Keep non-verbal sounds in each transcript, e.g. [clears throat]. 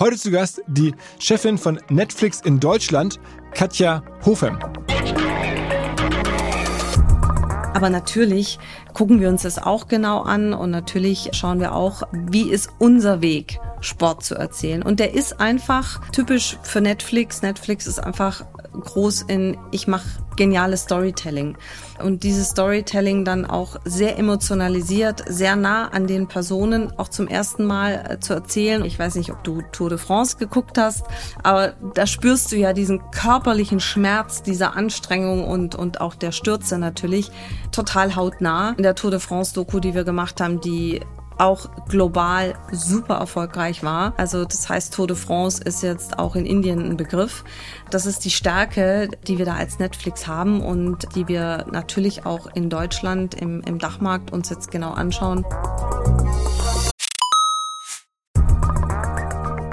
Heute zu Gast die Chefin von Netflix in Deutschland, Katja Hofem. Aber natürlich gucken wir uns das auch genau an und natürlich schauen wir auch, wie ist unser Weg, Sport zu erzählen. Und der ist einfach typisch für Netflix. Netflix ist einfach groß in, ich mache geniales Storytelling. Und dieses Storytelling dann auch sehr emotionalisiert, sehr nah an den Personen auch zum ersten Mal äh, zu erzählen. Ich weiß nicht, ob du Tour de France geguckt hast, aber da spürst du ja diesen körperlichen Schmerz dieser Anstrengung und, und auch der Stürze natürlich total hautnah. In der Tour de France Doku, die wir gemacht haben, die auch global super erfolgreich war. Also das heißt, Tour de France ist jetzt auch in Indien ein Begriff. Das ist die Stärke, die wir da als Netflix haben und die wir natürlich auch in Deutschland im, im Dachmarkt uns jetzt genau anschauen.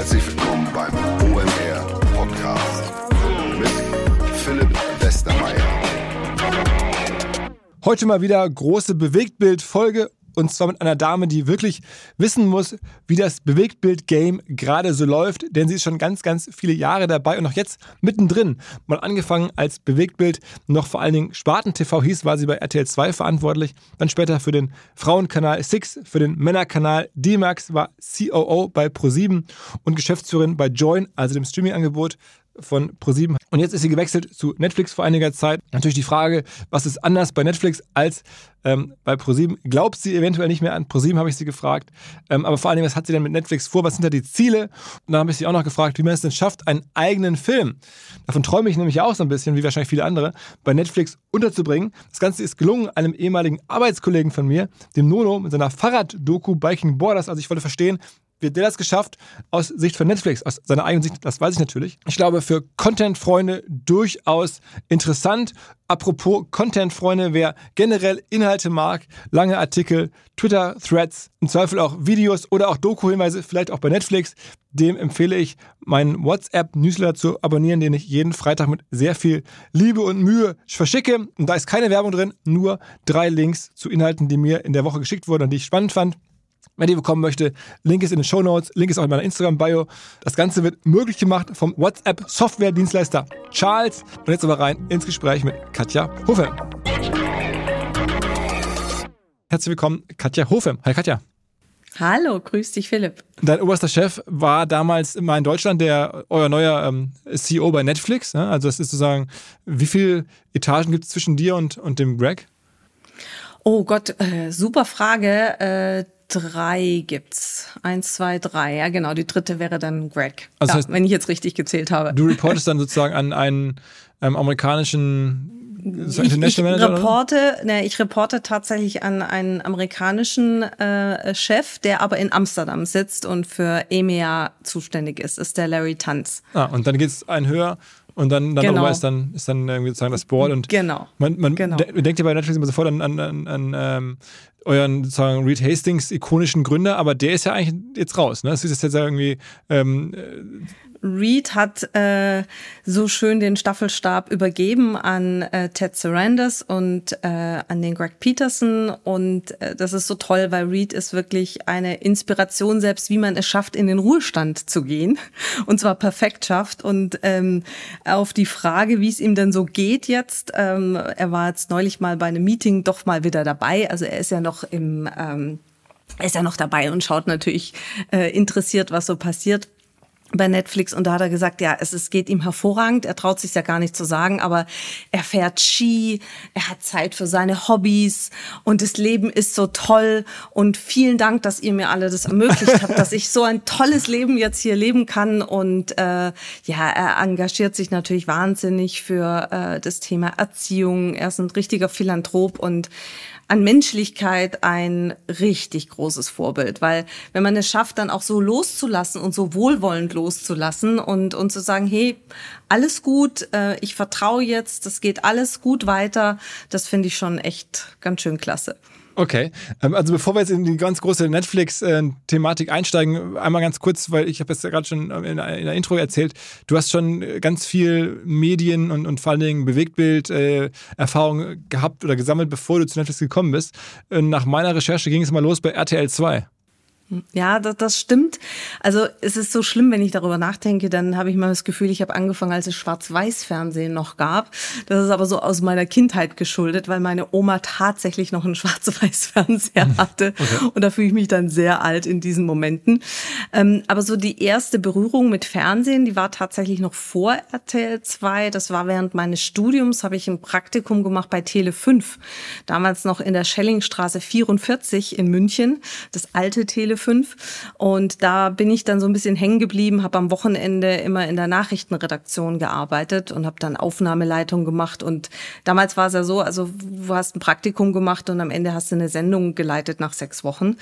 Herzlich willkommen beim OMR Podcast mit Philipp Westermeier. Heute mal wieder große Bewegtbild-Folge und zwar mit einer Dame, die wirklich wissen muss, wie das Bewegtbild-Game gerade so läuft, denn sie ist schon ganz, ganz viele Jahre dabei und auch jetzt mittendrin. Mal angefangen als Bewegtbild, noch vor allen Dingen Sparten TV hieß, war sie bei RTL 2 verantwortlich, dann später für den Frauenkanal Six, für den Männerkanal D-Max, war COO bei Pro7 und Geschäftsführerin bei Join, also dem Streaming-Angebot von ProSieben. Und jetzt ist sie gewechselt zu Netflix vor einiger Zeit. Natürlich die Frage, was ist anders bei Netflix als ähm, bei ProSieben? Glaubt sie eventuell nicht mehr an ProSieben, habe ich sie gefragt. Ähm, aber vor allem, was hat sie denn mit Netflix vor? Was sind da die Ziele? Und dann habe ich sie auch noch gefragt, wie man es denn schafft, einen eigenen Film, davon träume ich nämlich auch so ein bisschen, wie wahrscheinlich viele andere, bei Netflix unterzubringen. Das Ganze ist gelungen einem ehemaligen Arbeitskollegen von mir, dem Nono, mit seiner Fahrrad-Doku Biking Borders. Also ich wollte verstehen, hat der das geschafft aus Sicht von Netflix, aus seiner eigenen Sicht? Das weiß ich natürlich. Ich glaube, für Content-Freunde durchaus interessant. Apropos Content-Freunde, wer generell Inhalte mag, lange Artikel, Twitter-Threads, im Zweifel auch Videos oder auch Doku-Hinweise, vielleicht auch bei Netflix, dem empfehle ich, meinen WhatsApp-Newsletter zu abonnieren, den ich jeden Freitag mit sehr viel Liebe und Mühe verschicke. Und da ist keine Werbung drin, nur drei Links zu Inhalten, die mir in der Woche geschickt wurden und die ich spannend fand. Wer die bekommen möchte, Link ist in den Show Notes, Link ist auch in meiner Instagram-Bio. Das Ganze wird möglich gemacht vom WhatsApp-Software-Dienstleister Charles. Und jetzt aber rein ins Gespräch mit Katja Hofem. Herzlich willkommen, Katja Hofem. Hi Katja. Hallo, grüß dich, Philipp. Dein oberster Chef war damals immer in Deutschland der euer neuer ähm, CEO bei Netflix. Ne? Also das ist sozusagen, wie viele Etagen gibt es zwischen dir und, und dem Greg? Oh Gott, äh, super Frage. Äh, drei gibt's. Eins, zwei, drei. Ja, genau. Die dritte wäre dann Greg. Also ja, heißt, wenn ich jetzt richtig gezählt habe. Du reportest dann sozusagen an einen ähm, amerikanischen ich, ich reporte, ne, ich reporte tatsächlich an einen amerikanischen äh, Chef, der aber in Amsterdam sitzt und für EMEA zuständig ist, ist der Larry Tanz. Ah, und dann geht's ein höher und dann, dann genau. ist dann, ist dann irgendwie sozusagen das Board und genau. man, man genau. de denkt ja bei Netflix immer sofort an, an, an, an ähm, euren sozusagen Reed Hastings ikonischen Gründer, aber der ist ja eigentlich jetzt raus. Ne? Das ist jetzt irgendwie ähm, Reed hat äh, so schön den Staffelstab übergeben an äh, Ted Sarandis und äh, an den Greg Peterson. Und äh, das ist so toll, weil Reed ist wirklich eine Inspiration selbst, wie man es schafft, in den Ruhestand zu gehen. [laughs] Und zwar perfekt schafft. Und ähm, auf die Frage, wie es ihm denn so geht jetzt, ähm, er war jetzt neulich mal bei einem Meeting doch mal wieder dabei, also er ist ja noch im ähm, ist ja noch dabei und schaut natürlich äh, interessiert, was so passiert bei Netflix und da hat er gesagt, ja, es, es geht ihm hervorragend, er traut sich ja gar nicht zu sagen, aber er fährt Ski, er hat Zeit für seine Hobbys und das Leben ist so toll und vielen Dank, dass ihr mir alle das ermöglicht habt, dass ich so ein tolles Leben jetzt hier leben kann und äh, ja, er engagiert sich natürlich wahnsinnig für äh, das Thema Erziehung, er ist ein richtiger Philanthrop und an Menschlichkeit ein richtig großes Vorbild, weil wenn man es schafft, dann auch so loszulassen und so wohlwollend loszulassen und, und zu sagen, hey, alles gut, äh, ich vertraue jetzt, das geht alles gut weiter, das finde ich schon echt ganz schön klasse. Okay, ähm, also bevor wir jetzt in die ganz große Netflix-Thematik einsteigen, einmal ganz kurz, weil ich habe es ja gerade schon in der Intro erzählt, du hast schon ganz viel Medien und, und vor allen Dingen Bewegtbild-Erfahrung äh, gehabt oder gesammelt, bevor du zu Netflix gekommen bist. Nach meiner Recherche ging es mal los bei RTL 2. Ja, das, das stimmt. Also es ist so schlimm, wenn ich darüber nachdenke, dann habe ich mal das Gefühl, ich habe angefangen, als es Schwarz-Weiß-Fernsehen noch gab. Das ist aber so aus meiner Kindheit geschuldet, weil meine Oma tatsächlich noch einen [laughs] Schwarz-Weiß-Fernseher mhm. hatte. Okay. Und da fühle ich mich dann sehr alt in diesen Momenten. Ähm, aber so die erste Berührung mit Fernsehen, die war tatsächlich noch vor RTL 2. Das war während meines Studiums, habe ich ein Praktikum gemacht bei Tele 5. Damals noch in der Schellingstraße 44 in München. Das alte Tele 5. Und da bin ich dann so ein bisschen hängen geblieben, habe am Wochenende immer in der Nachrichtenredaktion gearbeitet und habe dann Aufnahmeleitung gemacht. Und damals war es ja so, also du hast ein Praktikum gemacht und am Ende hast du eine Sendung geleitet nach sechs Wochen,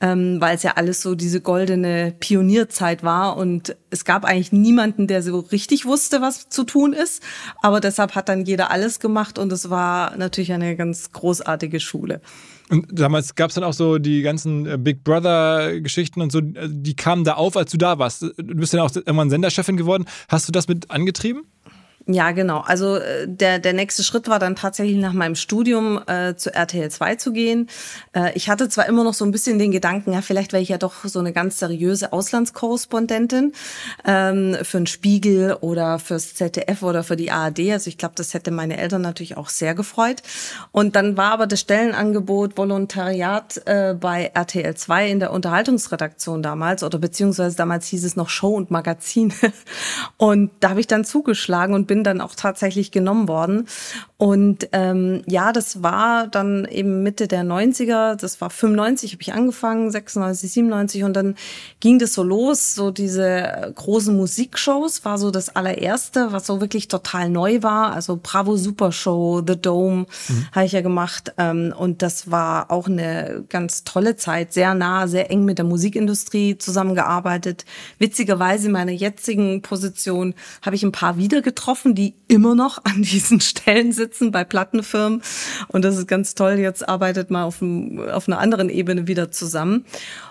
ähm, weil es ja alles so diese goldene Pionierzeit war. Und es gab eigentlich niemanden, der so richtig wusste, was zu tun ist. Aber deshalb hat dann jeder alles gemacht und es war natürlich eine ganz großartige Schule. Und damals gab es dann auch so die ganzen äh, Big Brother-Geschichten und so, äh, die kamen da auf, als du da warst. Du bist dann auch irgendwann Senderchefin geworden. Hast du das mit angetrieben? Ja, genau. Also äh, der, der nächste Schritt war dann tatsächlich nach meinem Studium äh, zu RTL 2 zu gehen. Äh, ich hatte zwar immer noch so ein bisschen den Gedanken, ja, vielleicht wäre ich ja doch so eine ganz seriöse Auslandskorrespondentin ähm, für einen Spiegel oder fürs ZDF oder für die ARD. Also ich glaube, das hätte meine Eltern natürlich auch sehr gefreut. Und dann war aber das Stellenangebot Volontariat äh, bei RTL 2 in der Unterhaltungsredaktion damals oder beziehungsweise damals hieß es noch Show und Magazin. [laughs] Und da habe ich dann zugeschlagen und bin dann auch tatsächlich genommen worden. Und ähm, ja, das war dann eben Mitte der 90er, das war 95, habe ich angefangen, 96, 97 und dann ging das so los, so diese großen Musikshows war so das allererste, was so wirklich total neu war. Also Bravo Super Show, The Dome mhm. habe ich ja gemacht ähm, und das war auch eine ganz tolle Zeit, sehr nah, sehr eng mit der Musikindustrie zusammengearbeitet. Witzigerweise in meiner jetzigen Position habe ich ein paar wieder getroffen getroffen, die immer noch an diesen [laughs] Stellen sitzen bei Plattenfirmen. Und das ist ganz toll. Jetzt arbeitet man auf, auf einer anderen Ebene wieder zusammen.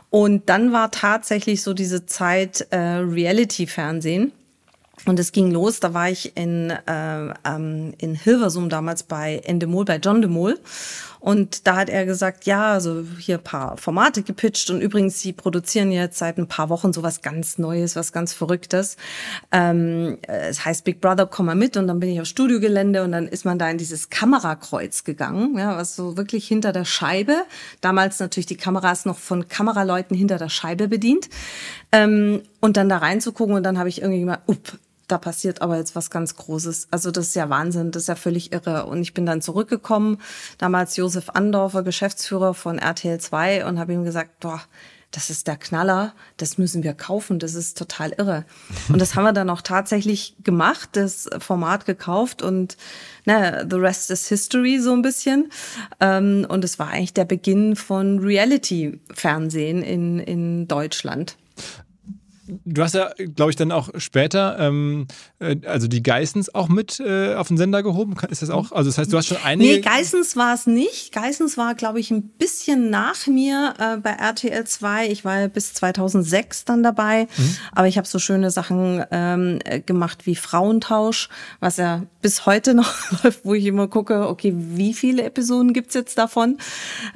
Und dann war tatsächlich so diese Zeit äh, Reality-Fernsehen. Und es ging los, da war ich in, äh, ähm, in Hilversum damals bei Endemol, bei John de Mol. Und da hat er gesagt, ja, also hier paar Formate gepitcht und übrigens, sie produzieren jetzt seit ein paar Wochen sowas ganz Neues, was ganz Verrücktes. Ähm, es heißt Big Brother, komm mal mit und dann bin ich auf Studiogelände und dann ist man da in dieses Kamerakreuz gegangen, ja, was so wirklich hinter der Scheibe, damals natürlich die Kameras noch von Kameraleuten hinter der Scheibe bedient ähm, und dann da reinzugucken und dann habe ich irgendwie mal, up, da passiert aber jetzt was ganz Großes. Also das ist ja Wahnsinn, das ist ja völlig irre. Und ich bin dann zurückgekommen, damals Josef Andorfer, Geschäftsführer von RTL 2 und habe ihm gesagt, boah, das ist der Knaller, das müssen wir kaufen, das ist total irre. Und das haben wir dann auch tatsächlich gemacht, das Format gekauft und na, the rest is history so ein bisschen. Ähm, und es war eigentlich der Beginn von Reality-Fernsehen in, in Deutschland du hast ja, glaube ich, dann auch später, ähm, äh, also die Geissens auch mit äh, auf den Sender gehoben. Ist das auch? Also das heißt, du hast schon einige. Nee, Geissens war es nicht. Geissens war, glaube ich, ein bisschen nach mir äh, bei RTL 2. Ich war ja bis 2006 dann dabei. Mhm. Aber ich habe so schöne Sachen ähm, gemacht wie Frauentausch, was ja bis heute [laughs] noch läuft, wo ich immer gucke, okay, wie viele Episoden gibt's jetzt davon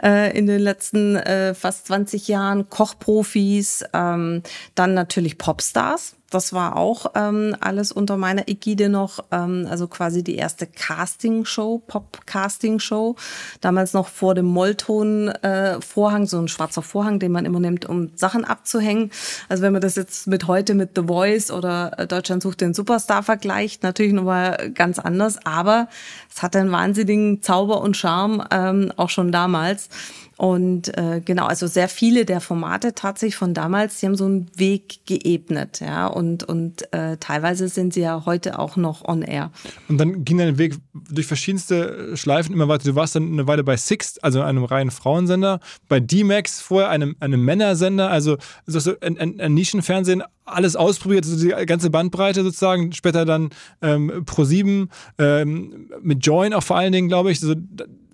äh, in den letzten äh, fast 20 Jahren? Kochprofis, ähm, dann natürlich Popstars. Das war auch ähm, alles unter meiner Ägide noch, ähm, also quasi die erste Casting-Show, Pop-Casting-Show. Damals noch vor dem Mollton-Vorhang, äh, so ein schwarzer Vorhang, den man immer nimmt, um Sachen abzuhängen. Also wenn man das jetzt mit heute mit The Voice oder äh, Deutschland sucht den Superstar vergleicht, natürlich nochmal ganz anders, aber es hatte einen wahnsinnigen Zauber und Charme, ähm, auch schon damals. Und äh, genau, also sehr viele der Formate tatsächlich von damals, die haben so einen Weg geebnet, ja, und, und äh, teilweise sind sie ja heute auch noch on air. Und dann ging dein Weg durch verschiedenste Schleifen immer weiter. Du warst dann eine Weile bei Six, also einem reinen Frauensender, bei D-Max vorher, einem, einem Männersender, also so ein, ein, ein Nischenfernsehen, alles ausprobiert, also die ganze Bandbreite sozusagen, später dann ähm, Pro7, ähm, mit Join auch vor allen Dingen, glaube ich, so,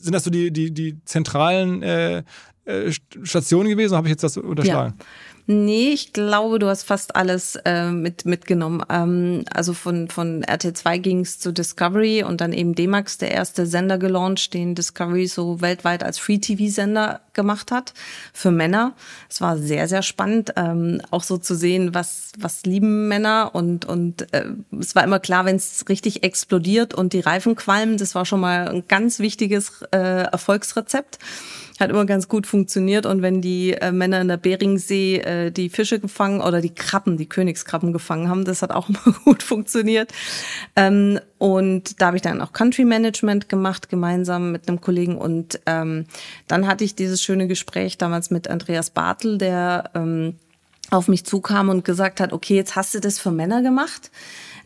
sind das so die, die, die zentralen äh, äh Stationen gewesen? Habe ich jetzt das unterschlagen? Ja. Nee, ich glaube, du hast fast alles äh, mit, mitgenommen. Ähm, also von, von RT2 ging es zu Discovery und dann eben D-Max, der erste Sender gelauncht, den Discovery so weltweit als Free-TV-Sender gemacht hat für Männer. Es war sehr, sehr spannend, ähm, auch so zu sehen, was, was lieben Männer und, und äh, es war immer klar, wenn es richtig explodiert und die Reifen qualmen, das war schon mal ein ganz wichtiges äh, Erfolgsrezept hat immer ganz gut funktioniert. Und wenn die äh, Männer in der Beringsee äh, die Fische gefangen oder die Krabben, die Königskrabben gefangen haben, das hat auch [laughs] immer gut funktioniert. Ähm, und da habe ich dann auch Country Management gemacht, gemeinsam mit einem Kollegen. Und ähm, dann hatte ich dieses schöne Gespräch damals mit Andreas Bartel, der ähm, auf mich zukam und gesagt hat, okay, jetzt hast du das für Männer gemacht.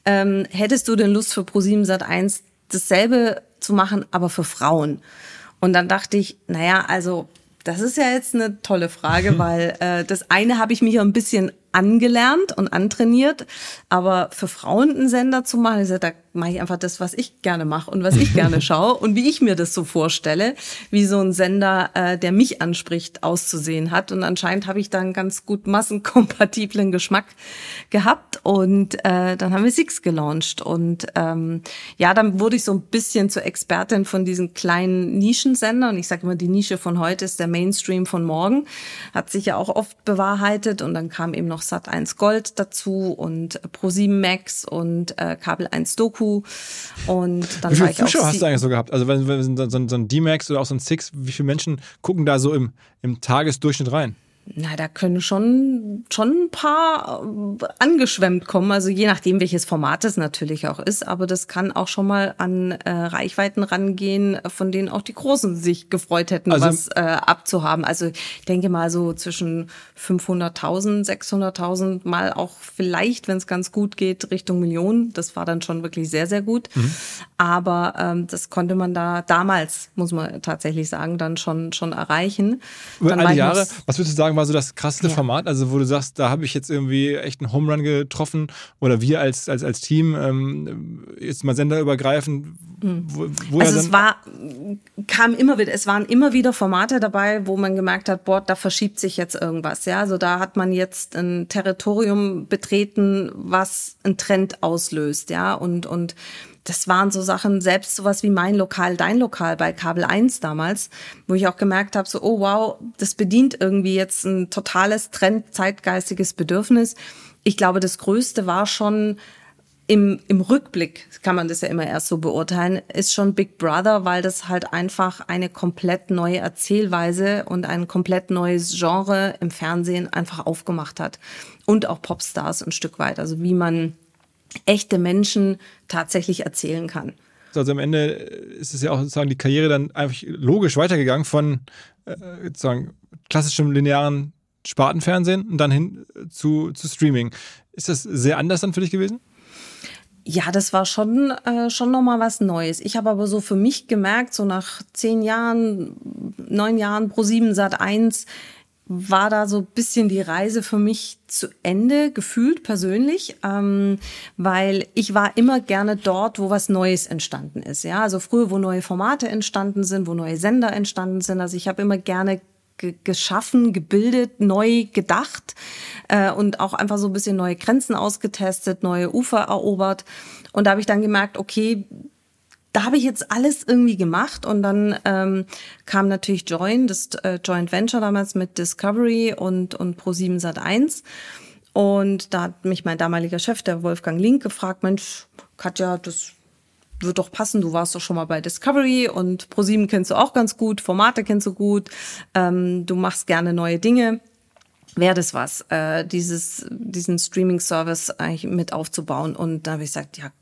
Ähm, hättest du denn Lust für ProSieben Sat 1 dasselbe zu machen, aber für Frauen? Und dann dachte ich, naja, also das ist ja jetzt eine tolle Frage, [laughs] weil äh, das eine habe ich mich ja ein bisschen angelernt und antrainiert, aber für Frauen einen Sender zu machen, ist ja, da mache ich einfach das, was ich gerne mache und was ich gerne schaue und wie ich mir das so vorstelle, wie so ein Sender, äh, der mich anspricht, auszusehen hat. Und anscheinend habe ich da einen ganz gut massenkompatiblen Geschmack gehabt und äh, dann haben wir Six gelauncht. Und ähm, ja, dann wurde ich so ein bisschen zur Expertin von diesen kleinen Nischensendern. Und ich sage immer, die Nische von heute ist der Mainstream von morgen. Hat sich ja auch oft bewahrheitet. Und dann kam eben noch Sat1 Gold dazu und Pro7 Max und äh, Kabel 1 Doku. Und dann wie viele war ich Zuschauer hast du eigentlich so gehabt? Also wenn, wenn so, so, so ein D-Max oder auch so ein Six, wie viele Menschen gucken da so im, im Tagesdurchschnitt rein? Na, da können schon, schon ein paar äh, angeschwemmt kommen. Also je nachdem, welches Format es natürlich auch ist. Aber das kann auch schon mal an äh, Reichweiten rangehen, von denen auch die Großen sich gefreut hätten, also, was äh, abzuhaben. Also ich denke mal so zwischen 500.000, 600.000 mal auch vielleicht, wenn es ganz gut geht, Richtung Millionen. Das war dann schon wirklich sehr, sehr gut. Mhm. Aber ähm, das konnte man da damals, muss man tatsächlich sagen, dann schon, schon erreichen. Über all die Jahre, was würdest du sagen, war so das krasseste ja. Format? Also, wo du sagst, da habe ich jetzt irgendwie echt einen Home Run getroffen oder wir als, als, als Team ähm, jetzt mal senderübergreifend. Mhm. Wo, wo also, es war, kam immer wieder, es waren immer wieder Formate dabei, wo man gemerkt hat, boah, da verschiebt sich jetzt irgendwas. Ja, also da hat man jetzt ein Territorium betreten, was einen Trend auslöst. Ja, und, und das waren so Sachen, selbst sowas wie mein Lokal, dein Lokal bei Kabel 1 damals, wo ich auch gemerkt habe, so, oh wow, das bedient irgendwie jetzt ein totales Trend, zeitgeistiges Bedürfnis. Ich glaube, das Größte war schon im, im Rückblick, kann man das ja immer erst so beurteilen, ist schon Big Brother, weil das halt einfach eine komplett neue Erzählweise und ein komplett neues Genre im Fernsehen einfach aufgemacht hat. Und auch Popstars ein Stück weit. Also wie man echte Menschen tatsächlich erzählen kann. Also am Ende ist es ja auch sozusagen die Karriere dann einfach logisch weitergegangen von äh, sozusagen klassischem linearen Spartenfernsehen und dann hin zu, zu Streaming. Ist das sehr anders dann für dich gewesen? Ja, das war schon, äh, schon nochmal was Neues. Ich habe aber so für mich gemerkt, so nach zehn Jahren, neun Jahren pro sieben Sat 1, war da so ein bisschen die Reise für mich zu Ende gefühlt persönlich, ähm, weil ich war immer gerne dort, wo was Neues entstanden ist. Ja, also früher, wo neue Formate entstanden sind, wo neue Sender entstanden sind. Also ich habe immer gerne geschaffen, gebildet, neu gedacht äh, und auch einfach so ein bisschen neue Grenzen ausgetestet, neue Ufer erobert. Und da habe ich dann gemerkt, okay, da habe ich jetzt alles irgendwie gemacht und dann ähm, kam natürlich Join, das äh, Joint Venture damals mit Discovery und, und Pro7 Sat1. Und da hat mich mein damaliger Chef, der Wolfgang Link, gefragt, Mensch, Katja, das wird doch passen, du warst doch schon mal bei Discovery und Pro7 kennst du auch ganz gut, Formate kennst du gut, ähm, du machst gerne neue Dinge. Wäre das was, äh, dieses, diesen Streaming-Service eigentlich mit aufzubauen? Und da habe ich gesagt, ja,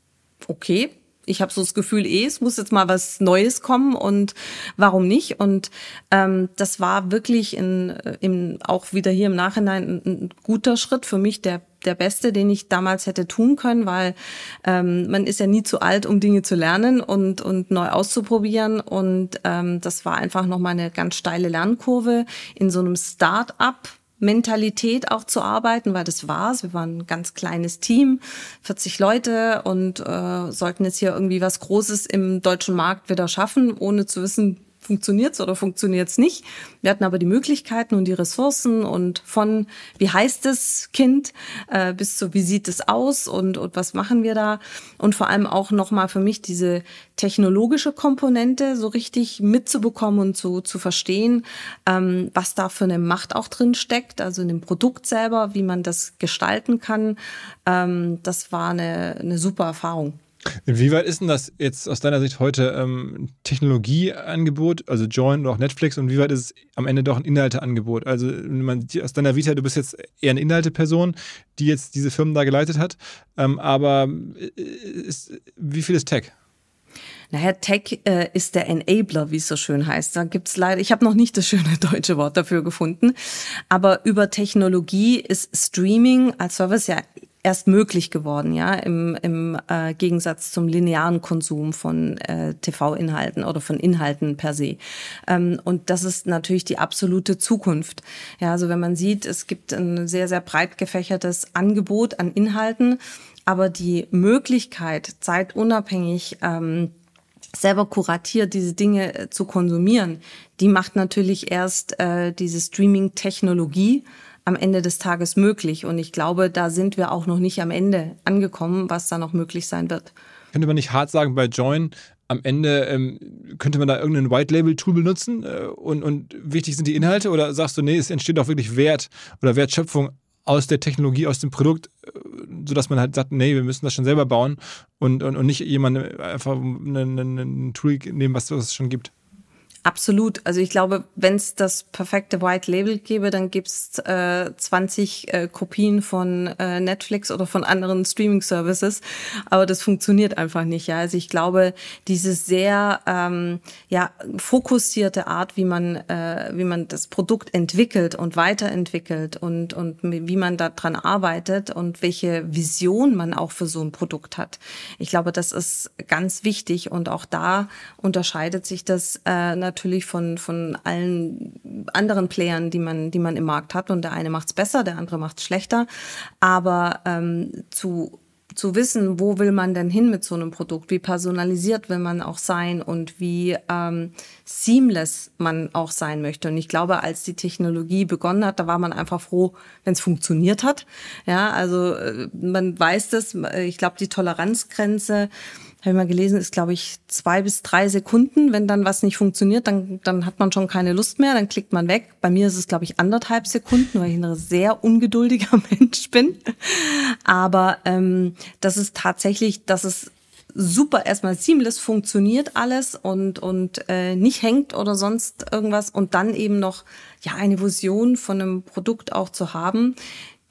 okay, ich habe so das Gefühl, eh, es muss jetzt mal was Neues kommen und warum nicht? Und ähm, das war wirklich in, in, auch wieder hier im Nachhinein ein, ein guter Schritt für mich, der der beste, den ich damals hätte tun können, weil ähm, man ist ja nie zu alt, um Dinge zu lernen und, und neu auszuprobieren. Und ähm, das war einfach nochmal eine ganz steile Lernkurve in so einem Start-up Mentalität auch zu arbeiten, weil das war's. Wir waren ein ganz kleines Team, 40 Leute und äh, sollten jetzt hier irgendwie was Großes im deutschen Markt wieder schaffen, ohne zu wissen, funktioniert's oder funktioniert's nicht. Wir hatten aber die Möglichkeiten und die Ressourcen und von wie heißt es Kind äh, bis zu wie sieht es aus und, und was machen wir da und vor allem auch nochmal für mich diese technologische Komponente so richtig mitzubekommen und zu, zu verstehen, ähm, was da für eine Macht auch drin steckt, also in dem Produkt selber, wie man das gestalten kann. Ähm, das war eine, eine super Erfahrung. Inwieweit ist denn das jetzt aus deiner Sicht heute ähm, Technologieangebot, also Join oder auch Netflix, und wie weit ist es am Ende doch ein Inhalteangebot? Also man, aus deiner Vita, du bist jetzt eher eine Inhalteperson, die jetzt diese Firmen da geleitet hat, ähm, aber äh, ist, wie viel ist Tech? Naja, Tech äh, ist der Enabler, wie es so schön heißt. Da gibt's leider, ich habe noch nicht das schöne [laughs] deutsche Wort dafür gefunden, aber über Technologie ist Streaming als Service ja erst möglich geworden, ja, im, im äh, Gegensatz zum linearen Konsum von äh, TV-Inhalten oder von Inhalten per se. Ähm, und das ist natürlich die absolute Zukunft. Ja, also wenn man sieht, es gibt ein sehr, sehr breit gefächertes Angebot an Inhalten, aber die Möglichkeit, zeitunabhängig ähm, selber kuratiert diese Dinge äh, zu konsumieren, die macht natürlich erst äh, diese Streaming-Technologie am Ende des Tages möglich. Und ich glaube, da sind wir auch noch nicht am Ende angekommen, was da noch möglich sein wird. Könnte man nicht hart sagen, bei Join, am Ende ähm, könnte man da irgendein White-Label-Tool benutzen äh, und, und wichtig sind die Inhalte oder sagst du, nee, es entsteht auch wirklich Wert oder Wertschöpfung aus der Technologie, aus dem Produkt, äh, sodass man halt sagt, nee, wir müssen das schon selber bauen und, und, und nicht jemand einfach ein Tool nehmen, was es schon gibt. Absolut. Also ich glaube, wenn es das perfekte White Label gäbe, dann gibt's äh, 20 äh, Kopien von äh, Netflix oder von anderen Streaming Services. Aber das funktioniert einfach nicht. Ja, also ich glaube, diese sehr ähm, ja fokussierte Art, wie man äh, wie man das Produkt entwickelt und weiterentwickelt und und wie man da dran arbeitet und welche Vision man auch für so ein Produkt hat. Ich glaube, das ist ganz wichtig und auch da unterscheidet sich das äh, natürlich von, von allen anderen Playern, die man, die man im Markt hat. Und der eine macht es besser, der andere macht es schlechter. Aber ähm, zu zu wissen, wo will man denn hin mit so einem Produkt, wie personalisiert will man auch sein und wie ähm, seamless man auch sein möchte. Und ich glaube, als die Technologie begonnen hat, da war man einfach froh, wenn es funktioniert hat. Ja, also äh, man weiß das. Ich glaube, die Toleranzgrenze habe ich mal gelesen, ist, glaube ich, zwei bis drei Sekunden. Wenn dann was nicht funktioniert, dann, dann hat man schon keine Lust mehr, dann klickt man weg. Bei mir ist es, glaube ich, anderthalb Sekunden, weil ich ein sehr ungeduldiger [laughs] Mensch bin. Aber ähm, das ist tatsächlich, dass es super erstmal seamless funktioniert alles und und äh, nicht hängt oder sonst irgendwas und dann eben noch ja eine Vision von einem Produkt auch zu haben,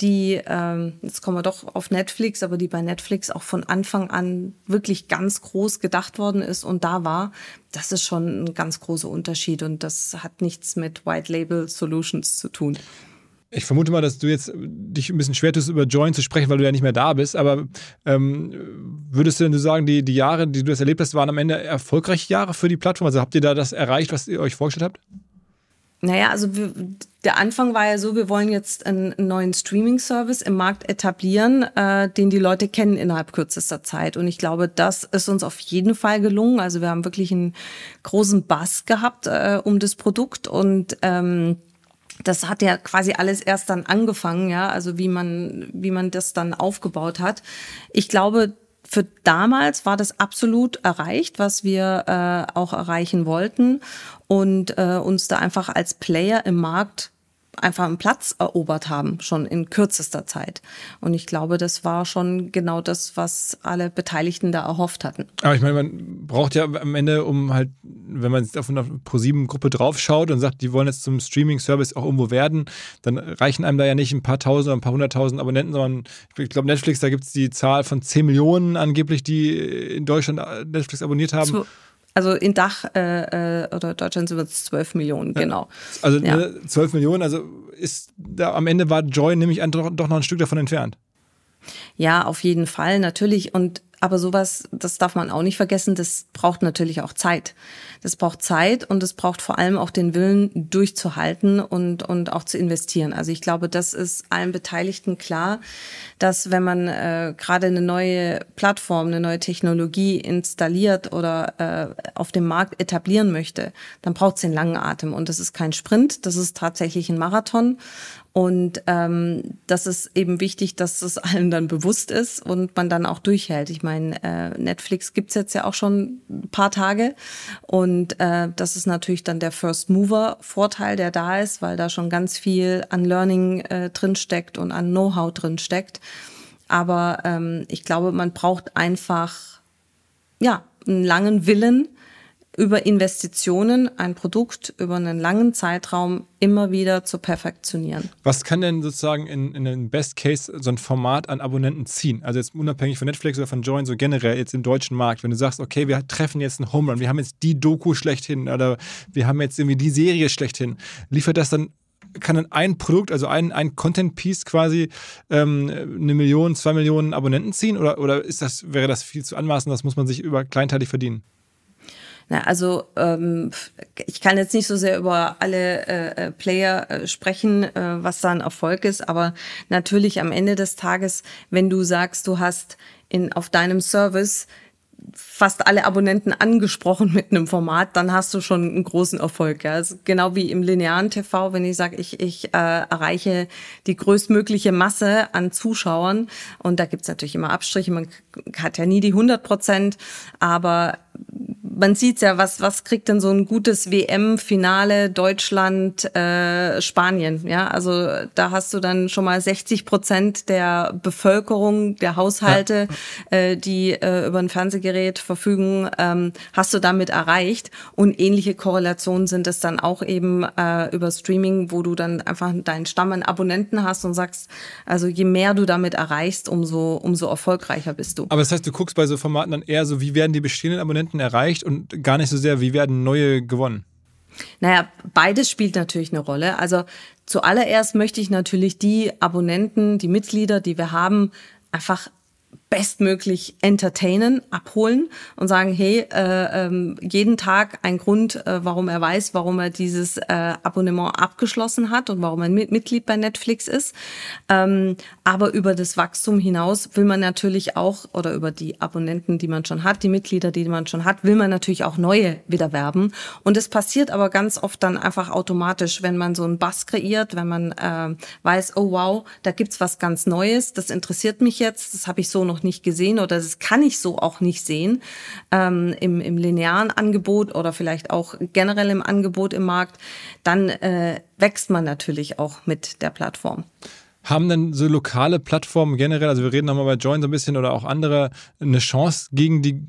die, ähm, jetzt kommen wir doch auf Netflix, aber die bei Netflix auch von Anfang an wirklich ganz groß gedacht worden ist und da war, das ist schon ein ganz großer Unterschied und das hat nichts mit White Label Solutions zu tun. Ich vermute mal, dass du jetzt dich ein bisschen schwer tust, über Join zu sprechen, weil du ja nicht mehr da bist. Aber ähm, würdest du denn sagen, die, die Jahre, die du das erlebt hast, waren am Ende erfolgreiche Jahre für die Plattform? Also habt ihr da das erreicht, was ihr euch vorgestellt habt? Naja, also wir, der Anfang war ja so, wir wollen jetzt einen neuen Streaming-Service im Markt etablieren, äh, den die Leute kennen innerhalb kürzester Zeit. Und ich glaube, das ist uns auf jeden Fall gelungen. Also wir haben wirklich einen großen Bass gehabt äh, um das Produkt und ähm, das hat ja quasi alles erst dann angefangen, ja, also wie man, wie man das dann aufgebaut hat. Ich glaube, für damals war das absolut erreicht, was wir äh, auch erreichen wollten. Und äh, uns da einfach als Player im Markt einfach einen Platz erobert haben, schon in kürzester Zeit. Und ich glaube, das war schon genau das, was alle Beteiligten da erhofft hatten. Aber ich meine, man braucht ja am Ende, um halt, wenn man auf eine Pro7-Gruppe draufschaut und sagt, die wollen jetzt zum Streaming-Service auch irgendwo werden, dann reichen einem da ja nicht ein paar tausend oder ein paar hunderttausend Abonnenten, sondern ich glaube, Netflix, da gibt es die Zahl von 10 Millionen angeblich, die in Deutschland Netflix abonniert haben. Zu also in Dach äh, äh oder Deutschland sind es 12 Millionen, genau. Also ja. ne, 12 Millionen, also ist da am Ende war Joy nämlich doch, doch noch ein Stück davon entfernt. Ja, auf jeden Fall, natürlich. Und aber sowas, das darf man auch nicht vergessen, das braucht natürlich auch Zeit. Das braucht Zeit und es braucht vor allem auch den Willen, durchzuhalten und, und auch zu investieren. Also ich glaube, das ist allen Beteiligten klar, dass wenn man äh, gerade eine neue Plattform, eine neue Technologie installiert oder äh, auf dem Markt etablieren möchte, dann braucht es den langen Atem. Und das ist kein Sprint, das ist tatsächlich ein Marathon. Und ähm, das ist eben wichtig, dass es allen dann bewusst ist und man dann auch durchhält. Ich meine, äh, Netflix gibt's jetzt ja auch schon ein paar Tage und äh, das ist natürlich dann der First Mover Vorteil, der da ist, weil da schon ganz viel an Learning äh, drinsteckt und an Know-how drinsteckt. Aber ähm, ich glaube, man braucht einfach ja einen langen Willen über Investitionen ein Produkt über einen langen Zeitraum immer wieder zu perfektionieren. Was kann denn sozusagen in, in einem Best Case so ein Format an Abonnenten ziehen? Also jetzt unabhängig von Netflix oder von Join, so generell jetzt im deutschen Markt, wenn du sagst, okay, wir treffen jetzt einen Home Run, wir haben jetzt die Doku schlechthin oder wir haben jetzt irgendwie die Serie schlechthin, liefert das dann kann dann ein Produkt, also ein, ein Content-Piece quasi ähm, eine Million, zwei Millionen Abonnenten ziehen? Oder, oder ist das, wäre das viel zu anmaßen? Das muss man sich über kleinteilig verdienen? Na, also ähm, ich kann jetzt nicht so sehr über alle äh, äh, Player äh, sprechen, äh, was da ein Erfolg ist, aber natürlich am Ende des Tages, wenn du sagst, du hast in, auf deinem Service fast alle Abonnenten angesprochen mit einem Format, dann hast du schon einen großen Erfolg. Ja. Also genau wie im linearen TV, wenn ich sage, ich, ich äh, erreiche die größtmögliche Masse an Zuschauern und da gibt's natürlich immer Abstriche, man hat ja nie die 100 Prozent, aber man sieht ja, was, was kriegt denn so ein gutes WM-Finale Deutschland, äh, Spanien? Ja, also da hast du dann schon mal 60 Prozent der Bevölkerung, der Haushalte, ja. äh, die äh, über ein Fernsehgerät verfügen, ähm, hast du damit erreicht. Und ähnliche Korrelationen sind es dann auch eben äh, über Streaming, wo du dann einfach deinen Stamm an Abonnenten hast und sagst, also je mehr du damit erreichst, umso, umso erfolgreicher bist du. Aber das heißt, du guckst bei so Formaten dann eher so, wie werden die bestehenden Abonnenten erreicht und gar nicht so sehr, wie werden neue gewonnen? Naja, beides spielt natürlich eine Rolle. Also zuallererst möchte ich natürlich die Abonnenten, die Mitglieder, die wir haben, einfach bestmöglich entertainen, abholen und sagen, hey, äh, ähm, jeden Tag ein Grund, äh, warum er weiß, warum er dieses äh, Abonnement abgeschlossen hat und warum er Mitglied bei Netflix ist. Ähm, aber über das Wachstum hinaus will man natürlich auch, oder über die Abonnenten, die man schon hat, die Mitglieder, die man schon hat, will man natürlich auch neue wieder werben. Und es passiert aber ganz oft dann einfach automatisch, wenn man so einen Bass kreiert, wenn man äh, weiß, oh wow, da gibt's was ganz Neues, das interessiert mich jetzt, das habe ich so noch nicht gesehen oder das kann ich so auch nicht sehen ähm, im, im linearen Angebot oder vielleicht auch generell im Angebot im Markt, dann äh, wächst man natürlich auch mit der Plattform. Haben denn so lokale Plattformen generell, also wir reden nochmal bei Join so ein bisschen oder auch andere, eine Chance gegen die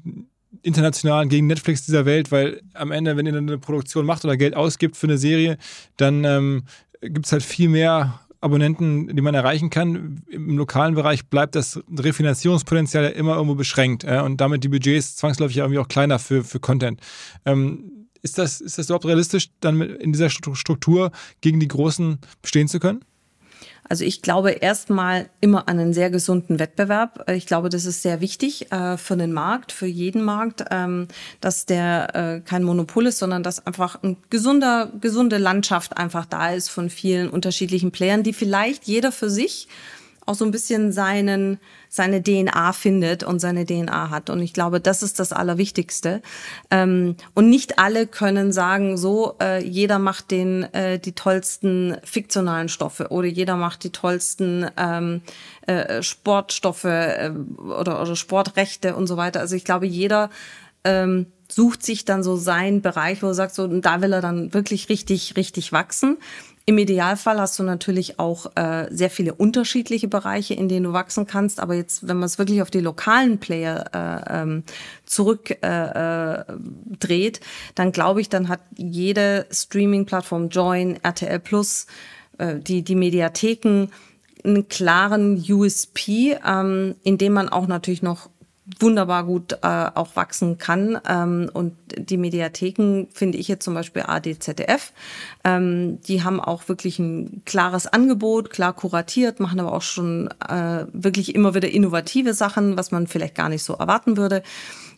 internationalen, gegen Netflix dieser Welt, weil am Ende, wenn ihr eine Produktion macht oder Geld ausgibt für eine Serie, dann ähm, gibt es halt viel mehr Abonnenten, die man erreichen kann. Im lokalen Bereich bleibt das Refinanzierungspotenzial ja immer irgendwo beschränkt äh, und damit die Budgets zwangsläufig irgendwie auch kleiner für, für Content. Ähm, ist, das, ist das überhaupt realistisch, dann in dieser Struktur gegen die Großen bestehen zu können? Also ich glaube erstmal immer an einen sehr gesunden Wettbewerb. Ich glaube, das ist sehr wichtig äh, für den Markt, für jeden Markt, ähm, dass der äh, kein Monopol ist, sondern dass einfach ein gesunder, gesunde Landschaft einfach da ist von vielen unterschiedlichen Playern, die vielleicht jeder für sich auch so ein bisschen seinen, seine DNA findet und seine DNA hat. Und ich glaube, das ist das Allerwichtigste. Ähm, und nicht alle können sagen, so, äh, jeder macht den, äh, die tollsten fiktionalen Stoffe oder jeder macht die tollsten ähm, äh, Sportstoffe äh, oder, oder Sportrechte und so weiter. Also ich glaube, jeder ähm, sucht sich dann so seinen Bereich, wo er sagt, so, da will er dann wirklich richtig, richtig wachsen. Im Idealfall hast du natürlich auch äh, sehr viele unterschiedliche Bereiche, in denen du wachsen kannst. Aber jetzt, wenn man es wirklich auf die lokalen Player äh, ähm, zurück äh, äh, dreht, dann glaube ich, dann hat jede Streaming-Plattform Join, RTL Plus, äh, die die Mediatheken einen klaren USP, ähm, in dem man auch natürlich noch wunderbar gut äh, auch wachsen kann. Ähm, und die Mediatheken finde ich jetzt zum Beispiel ADZDF. Ähm, die haben auch wirklich ein klares Angebot, klar kuratiert, machen aber auch schon äh, wirklich immer wieder innovative Sachen, was man vielleicht gar nicht so erwarten würde.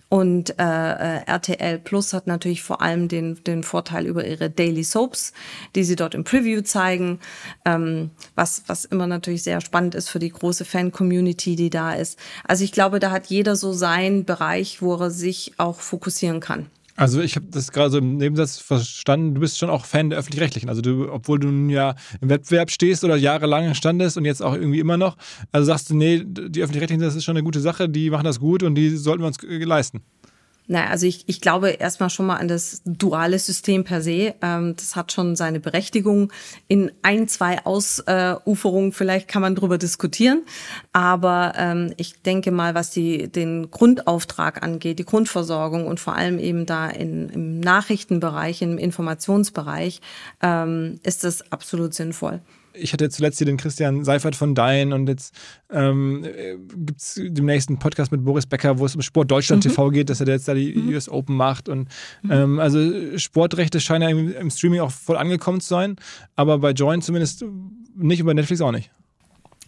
Und äh, äh RTL Plus hat natürlich vor allem den, den Vorteil über ihre Daily Soaps, die sie dort im Preview zeigen, ähm, was, was immer natürlich sehr spannend ist für die große Fan-Community, die da ist. Also ich glaube, da hat jeder so seinen Bereich, wo er sich auch fokussieren kann. Also ich habe das gerade so im Nebensatz verstanden, du bist schon auch Fan der Öffentlich-Rechtlichen. Also du, obwohl du nun ja im Wettbewerb stehst oder jahrelang standest und jetzt auch irgendwie immer noch, also sagst du, nee, die Öffentlich-Rechtlichen, das ist schon eine gute Sache, die machen das gut und die sollten wir uns leisten. Naja, also ich, ich glaube erstmal schon mal an das duale System per se. Ähm, das hat schon seine Berechtigung. In ein, zwei Ausuferungen vielleicht kann man drüber diskutieren. Aber ähm, ich denke mal, was die, den Grundauftrag angeht, die Grundversorgung und vor allem eben da in, im Nachrichtenbereich, im Informationsbereich, ähm, ist das absolut sinnvoll ich hatte zuletzt hier den Christian Seifert von Dein und jetzt ähm, gibt es demnächst einen Podcast mit Boris Becker, wo es um Sport Deutschland mhm. TV geht, dass er jetzt da die mhm. US Open macht. Und mhm. ähm, also Sportrechte scheinen ja im, im Streaming auch voll angekommen zu sein, aber bei Join zumindest nicht und bei Netflix auch nicht.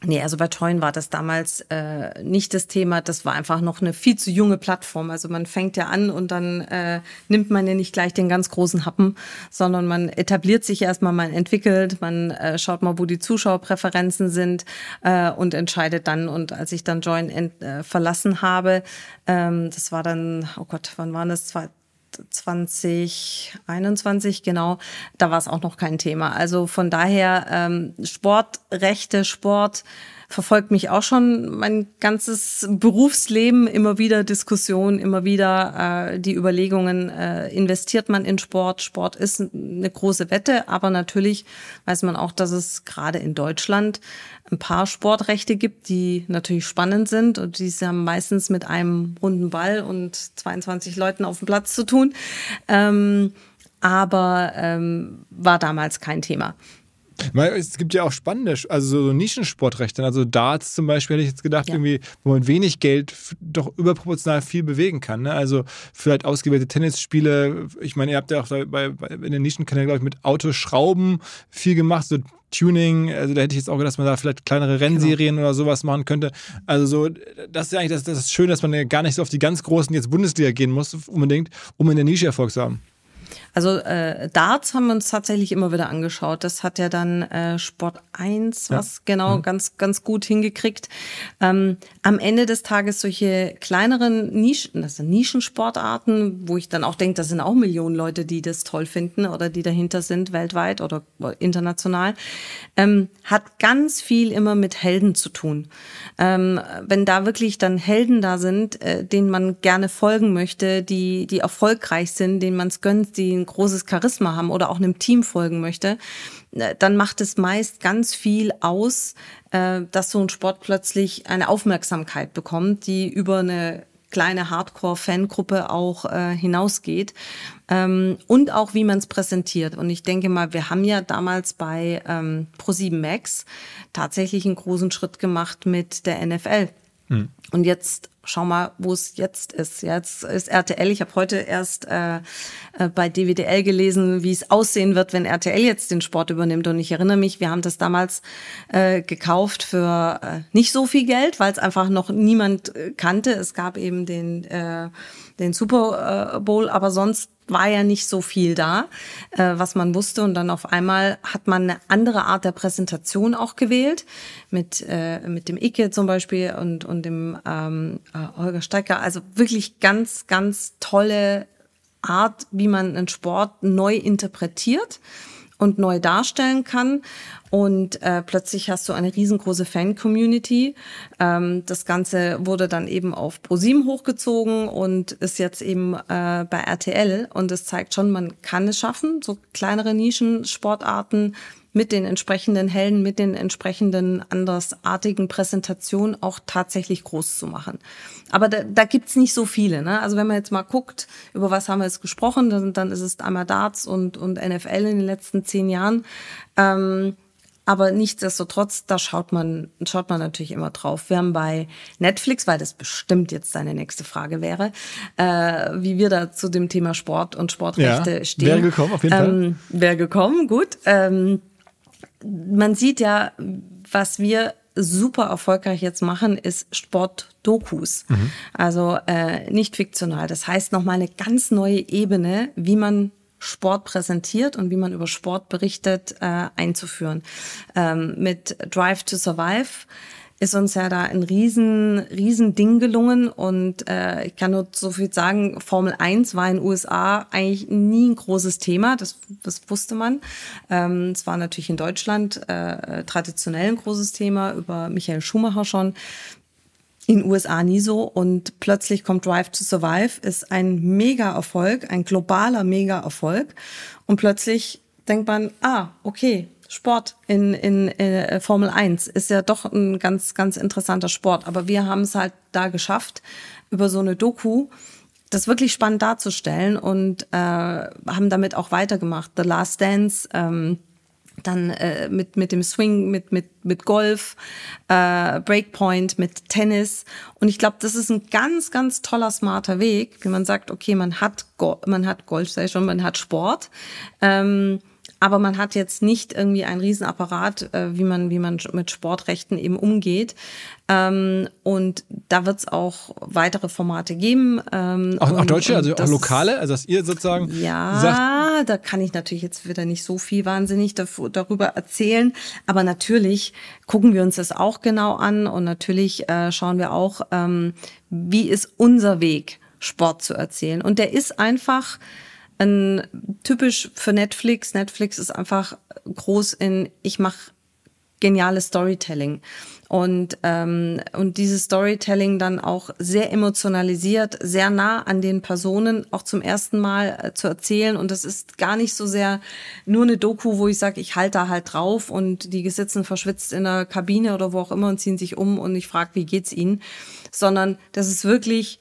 Nee, also bei Toyn war das damals äh, nicht das Thema. Das war einfach noch eine viel zu junge Plattform. Also man fängt ja an und dann äh, nimmt man ja nicht gleich den ganz großen Happen, sondern man etabliert sich erstmal, man entwickelt, man äh, schaut mal, wo die Zuschauerpräferenzen sind äh, und entscheidet dann. Und als ich dann Join äh, verlassen habe, ähm, das war dann, oh Gott, wann war das? 2021, genau, da war es auch noch kein Thema. Also von daher ähm, Sportrechte, Sport verfolgt mich auch schon mein ganzes Berufsleben, immer wieder Diskussionen, immer wieder äh, die Überlegungen, äh, investiert man in Sport? Sport ist eine große Wette, aber natürlich weiß man auch, dass es gerade in Deutschland ein paar Sportrechte gibt, die natürlich spannend sind und die haben meistens mit einem runden Ball und 22 Leuten auf dem Platz zu tun. Ähm, aber ähm, war damals kein Thema. Es gibt ja auch spannende, also so Nischensportrechte. Also Darts zum Beispiel hätte ich jetzt gedacht, ja. irgendwie, wo man wenig Geld doch überproportional viel bewegen kann. Ne? Also vielleicht ausgewählte Tennisspiele. Ich meine, ihr habt ja auch bei, bei in den Nischenkanälen, glaube ich, mit Autoschrauben viel gemacht, so Tuning. Also da hätte ich jetzt auch gedacht, dass man da vielleicht kleinere Rennserien genau. oder sowas machen könnte. Also so, das ist ja eigentlich das, das ist schön, dass man ja gar nicht so auf die ganz großen jetzt Bundesliga gehen muss, unbedingt, um in der Nische Erfolg zu haben. Also äh, Darts haben wir uns tatsächlich immer wieder angeschaut. Das hat ja dann äh, Sport 1 was ja. genau mhm. ganz ganz gut hingekriegt. Ähm, am Ende des Tages solche kleineren Nischen, das sind Nischensportarten, wo ich dann auch denke, da sind auch Millionen Leute, die das toll finden oder die dahinter sind weltweit oder international, ähm, hat ganz viel immer mit Helden zu tun. Ähm, wenn da wirklich dann Helden da sind, äh, denen man gerne folgen möchte, die die erfolgreich sind, denen man es gönnt, die ein großes Charisma haben oder auch einem Team folgen möchte, äh, dann macht es meist ganz viel aus, äh, dass so ein Sport plötzlich eine Aufmerksamkeit bekommt, die über eine kleine Hardcore-Fangruppe auch äh, hinausgeht ähm, und auch wie man es präsentiert. Und ich denke mal, wir haben ja damals bei ähm, Pro7 Max tatsächlich einen großen Schritt gemacht mit der NFL Mhm. Und jetzt schau mal, wo es jetzt ist. Jetzt ist RTL. Ich habe heute erst äh, äh bei DWDL gelesen, wie es aussehen wird, wenn RTL jetzt den Sport übernimmt. Und ich erinnere mich, wir haben das damals äh, gekauft für äh, nicht so viel Geld, weil es einfach noch niemand äh, kannte. Es gab eben den, äh, den Super Bowl, aber sonst war ja nicht so viel da, äh, was man wusste. Und dann auf einmal hat man eine andere Art der Präsentation auch gewählt, mit, äh, mit dem Icke zum Beispiel und, und dem ähm, äh, Holger Stecker. Also wirklich ganz, ganz tolle Art, wie man einen Sport neu interpretiert und neu darstellen kann. Und äh, plötzlich hast du eine riesengroße Fan-Community. Ähm, das Ganze wurde dann eben auf ProSieben hochgezogen und ist jetzt eben äh, bei RTL. Und es zeigt schon, man kann es schaffen, so kleinere Nischensportarten mit den entsprechenden Helden, mit den entsprechenden andersartigen Präsentationen auch tatsächlich groß zu machen. Aber da, da gibt's nicht so viele. Ne? Also wenn man jetzt mal guckt, über was haben wir jetzt gesprochen, dann, dann ist es einmal Darts und, und NFL in den letzten zehn Jahren. Ähm, aber nichtsdestotrotz, da schaut man, schaut man natürlich immer drauf. Wir haben bei Netflix, weil das bestimmt jetzt deine nächste Frage wäre, äh, wie wir da zu dem Thema Sport und Sportrechte ja, stehen. Wäre gekommen, auf jeden ähm, Fall. Wäre gekommen, gut. Ähm, man sieht ja, was wir super erfolgreich jetzt machen, ist Sportdokus. Mhm. Also äh, nicht fiktional. Das heißt nochmal eine ganz neue Ebene, wie man Sport präsentiert und wie man über Sport berichtet, äh, einzuführen. Ähm, mit Drive to Survive ist uns ja da ein riesen, riesen Ding gelungen. Und äh, ich kann nur so viel sagen, Formel 1 war in den USA eigentlich nie ein großes Thema, das, das wusste man. Ähm, es war natürlich in Deutschland äh, traditionell ein großes Thema, über Michael Schumacher schon. In USA nie so. Und plötzlich kommt Drive to Survive, ist ein Mega-Erfolg, ein globaler Mega-Erfolg. Und plötzlich denkt man, ah, okay, Sport in, in, in äh, Formel 1 ist ja doch ein ganz, ganz interessanter Sport, aber wir haben es halt da geschafft, über so eine Doku das wirklich spannend darzustellen und äh, haben damit auch weitergemacht. The Last Dance, ähm, dann äh, mit, mit dem Swing, mit, mit, mit Golf, äh, Breakpoint, mit Tennis. Und ich glaube, das ist ein ganz, ganz toller, smarter Weg, wie man sagt, okay, man hat, Go man hat Golf, sei schon, man hat Sport. Ähm, aber man hat jetzt nicht irgendwie einen Riesenapparat, äh, wie man wie man mit Sportrechten eben umgeht. Ähm, und da wird es auch weitere Formate geben. Ähm, auch, auch deutsche, also das, auch lokale, also dass ihr sozusagen ja, sagt, da kann ich natürlich jetzt wieder nicht so viel wahnsinnig darüber erzählen, aber natürlich gucken wir uns das auch genau an und natürlich äh, schauen wir auch, ähm, wie ist unser Weg, Sport zu erzählen. Und der ist einfach ein typisch für Netflix. Netflix ist einfach groß in ich mache geniales Storytelling. Und ähm, und dieses Storytelling dann auch sehr emotionalisiert, sehr nah an den Personen auch zum ersten Mal äh, zu erzählen. Und das ist gar nicht so sehr nur eine Doku, wo ich sage, ich halte da halt drauf und die sitzen verschwitzt in der Kabine oder wo auch immer und ziehen sich um und ich frage, wie geht's ihnen, sondern das ist wirklich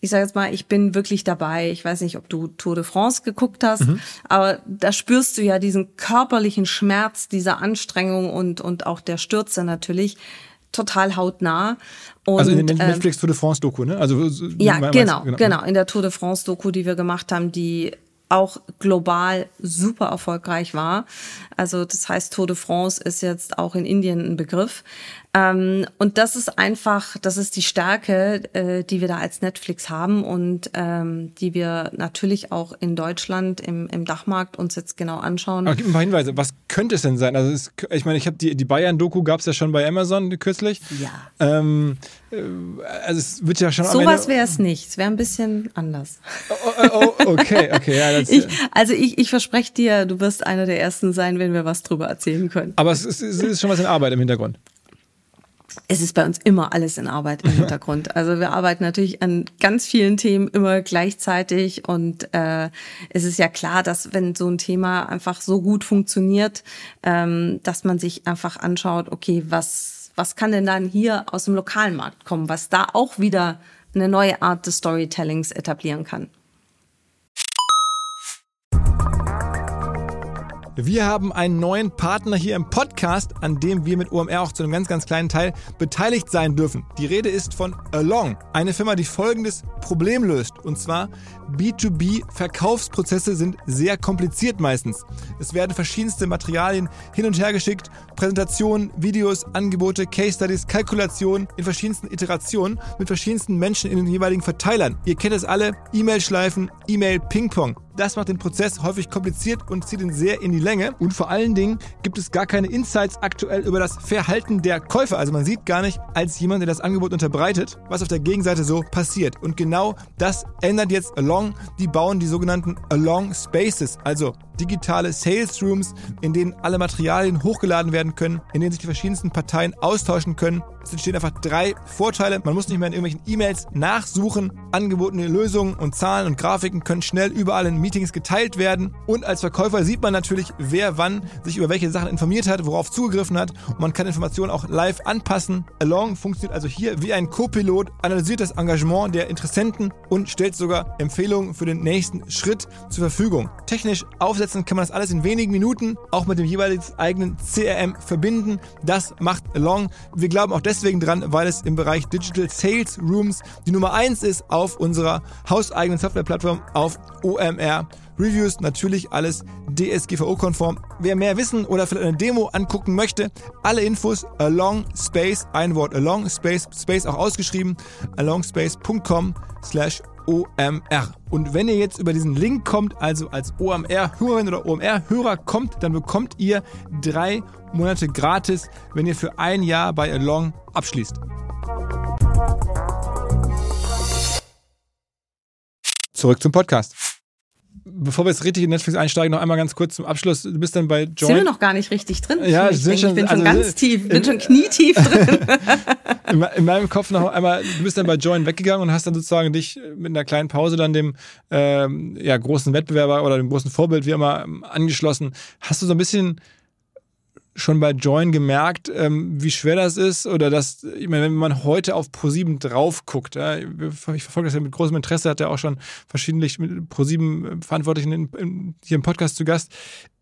ich sage jetzt mal, ich bin wirklich dabei. Ich weiß nicht, ob du Tour de France geguckt hast, mhm. aber da spürst du ja diesen körperlichen Schmerz dieser Anstrengung und, und auch der Stürze natürlich total hautnah. Und, also in der Netflix ähm, Tour de France Doku, ne? Also ja, genau, genau, genau, in der Tour de France Doku, die wir gemacht haben, die auch global super erfolgreich war. Also das heißt, Tour de France ist jetzt auch in Indien ein Begriff. Ähm, und das ist einfach, das ist die Stärke, äh, die wir da als Netflix haben und ähm, die wir natürlich auch in Deutschland im, im Dachmarkt uns jetzt genau anschauen. Aber gib mir ein paar Hinweise, was könnte es denn sein? Also es, ich meine, ich habe die, die Bayern-Doku gab es ja schon bei Amazon kürzlich. Ja. Ähm, äh, also es wird ja schon. Sowas wäre es nicht. Es wäre ein bisschen anders. Oh, oh, oh okay, okay. Ja, [laughs] ich, also ich, ich verspreche dir, du wirst einer der ersten sein, wenn wir was drüber erzählen können. Aber es ist, es ist schon was in Arbeit im Hintergrund es ist bei uns immer alles in Arbeit im [laughs] Hintergrund. Also wir arbeiten natürlich an ganz vielen Themen immer gleichzeitig und äh, es ist ja klar, dass wenn so ein Thema einfach so gut funktioniert, ähm, dass man sich einfach anschaut, okay, was was kann denn dann hier aus dem lokalen Markt kommen, was da auch wieder eine neue Art des Storytellings etablieren kann. Wir haben einen neuen Partner hier im Podcast, an dem wir mit OMR auch zu einem ganz, ganz kleinen Teil beteiligt sein dürfen. Die Rede ist von Along, eine Firma, die folgendes Problem löst. Und zwar B2B-Verkaufsprozesse sind sehr kompliziert meistens. Es werden verschiedenste Materialien hin und her geschickt, Präsentationen, Videos, Angebote, Case Studies, Kalkulationen in verschiedensten Iterationen mit verschiedensten Menschen in den jeweiligen Verteilern. Ihr kennt es alle, E-Mail-Schleifen, E-Mail-Ping-Pong. Das macht den Prozess häufig kompliziert und zieht ihn sehr in die Länge. Und vor allen Dingen gibt es gar keine Insights aktuell über das Verhalten der Käufer. Also man sieht gar nicht als jemand, der das Angebot unterbreitet, was auf der Gegenseite so passiert. Und genau das ändert jetzt Along. Die bauen die sogenannten Along Spaces, also digitale Sales Rooms, in denen alle Materialien hochgeladen werden können, in denen sich die verschiedensten Parteien austauschen können. Es entstehen einfach drei Vorteile. Man muss nicht mehr in irgendwelchen E-Mails nachsuchen. Angebotene Lösungen und Zahlen und Grafiken können schnell überall in Meetings geteilt werden. Und als Verkäufer sieht man natürlich, wer wann sich über welche Sachen informiert hat, worauf zugegriffen hat. Und man kann Informationen auch live anpassen. Along funktioniert also hier wie ein Co-Pilot, analysiert das Engagement der Interessenten und stellt sogar Empfehlungen für den nächsten Schritt zur Verfügung. Technisch aufsetzen kann man das alles in wenigen Minuten, auch mit dem jeweiligen eigenen CRM verbinden. Das macht Along. Wir glauben auch deswegen dran, weil es im Bereich Digital Sales Rooms die Nummer eins ist auf unserer hauseigenen Softwareplattform auf OMR. Reviews natürlich alles DSGVO-konform. Wer mehr wissen oder vielleicht eine Demo angucken möchte, alle Infos along space, ein Wort along space, space auch ausgeschrieben, alongspace.com slash OMR. Und wenn ihr jetzt über diesen Link kommt, also als OMR-Hörerin oder OMR-Hörer kommt, dann bekommt ihr drei Monate gratis, wenn ihr für ein Jahr bei Along abschließt. Zurück zum Podcast bevor wir jetzt richtig in Netflix einsteigen, noch einmal ganz kurz zum Abschluss. Du bist dann bei Join. Sind wir noch gar nicht richtig drin? Ja, ich, denke, schon, ich bin also, schon ganz tief, bin schon knietief [laughs] drin. in, in, meinem Kopf noch einmal, du bist dann bei Join weggegangen und hast dann sozusagen dich mit einer kleinen Pause dann dem ähm, ja, großen Wettbewerber oder dem großen Vorbild, wie immer, angeschlossen. Hast du so ein bisschen schon bei Join gemerkt, ähm, wie schwer das ist? Oder dass, ich meine, wenn man heute auf Pro7 drauf guckt, ja, ich verfolge das ja mit großem Interesse, hat er auch schon verschiedentlich mit Pro7 Verantwortlichen in, in, hier im Podcast zu Gast.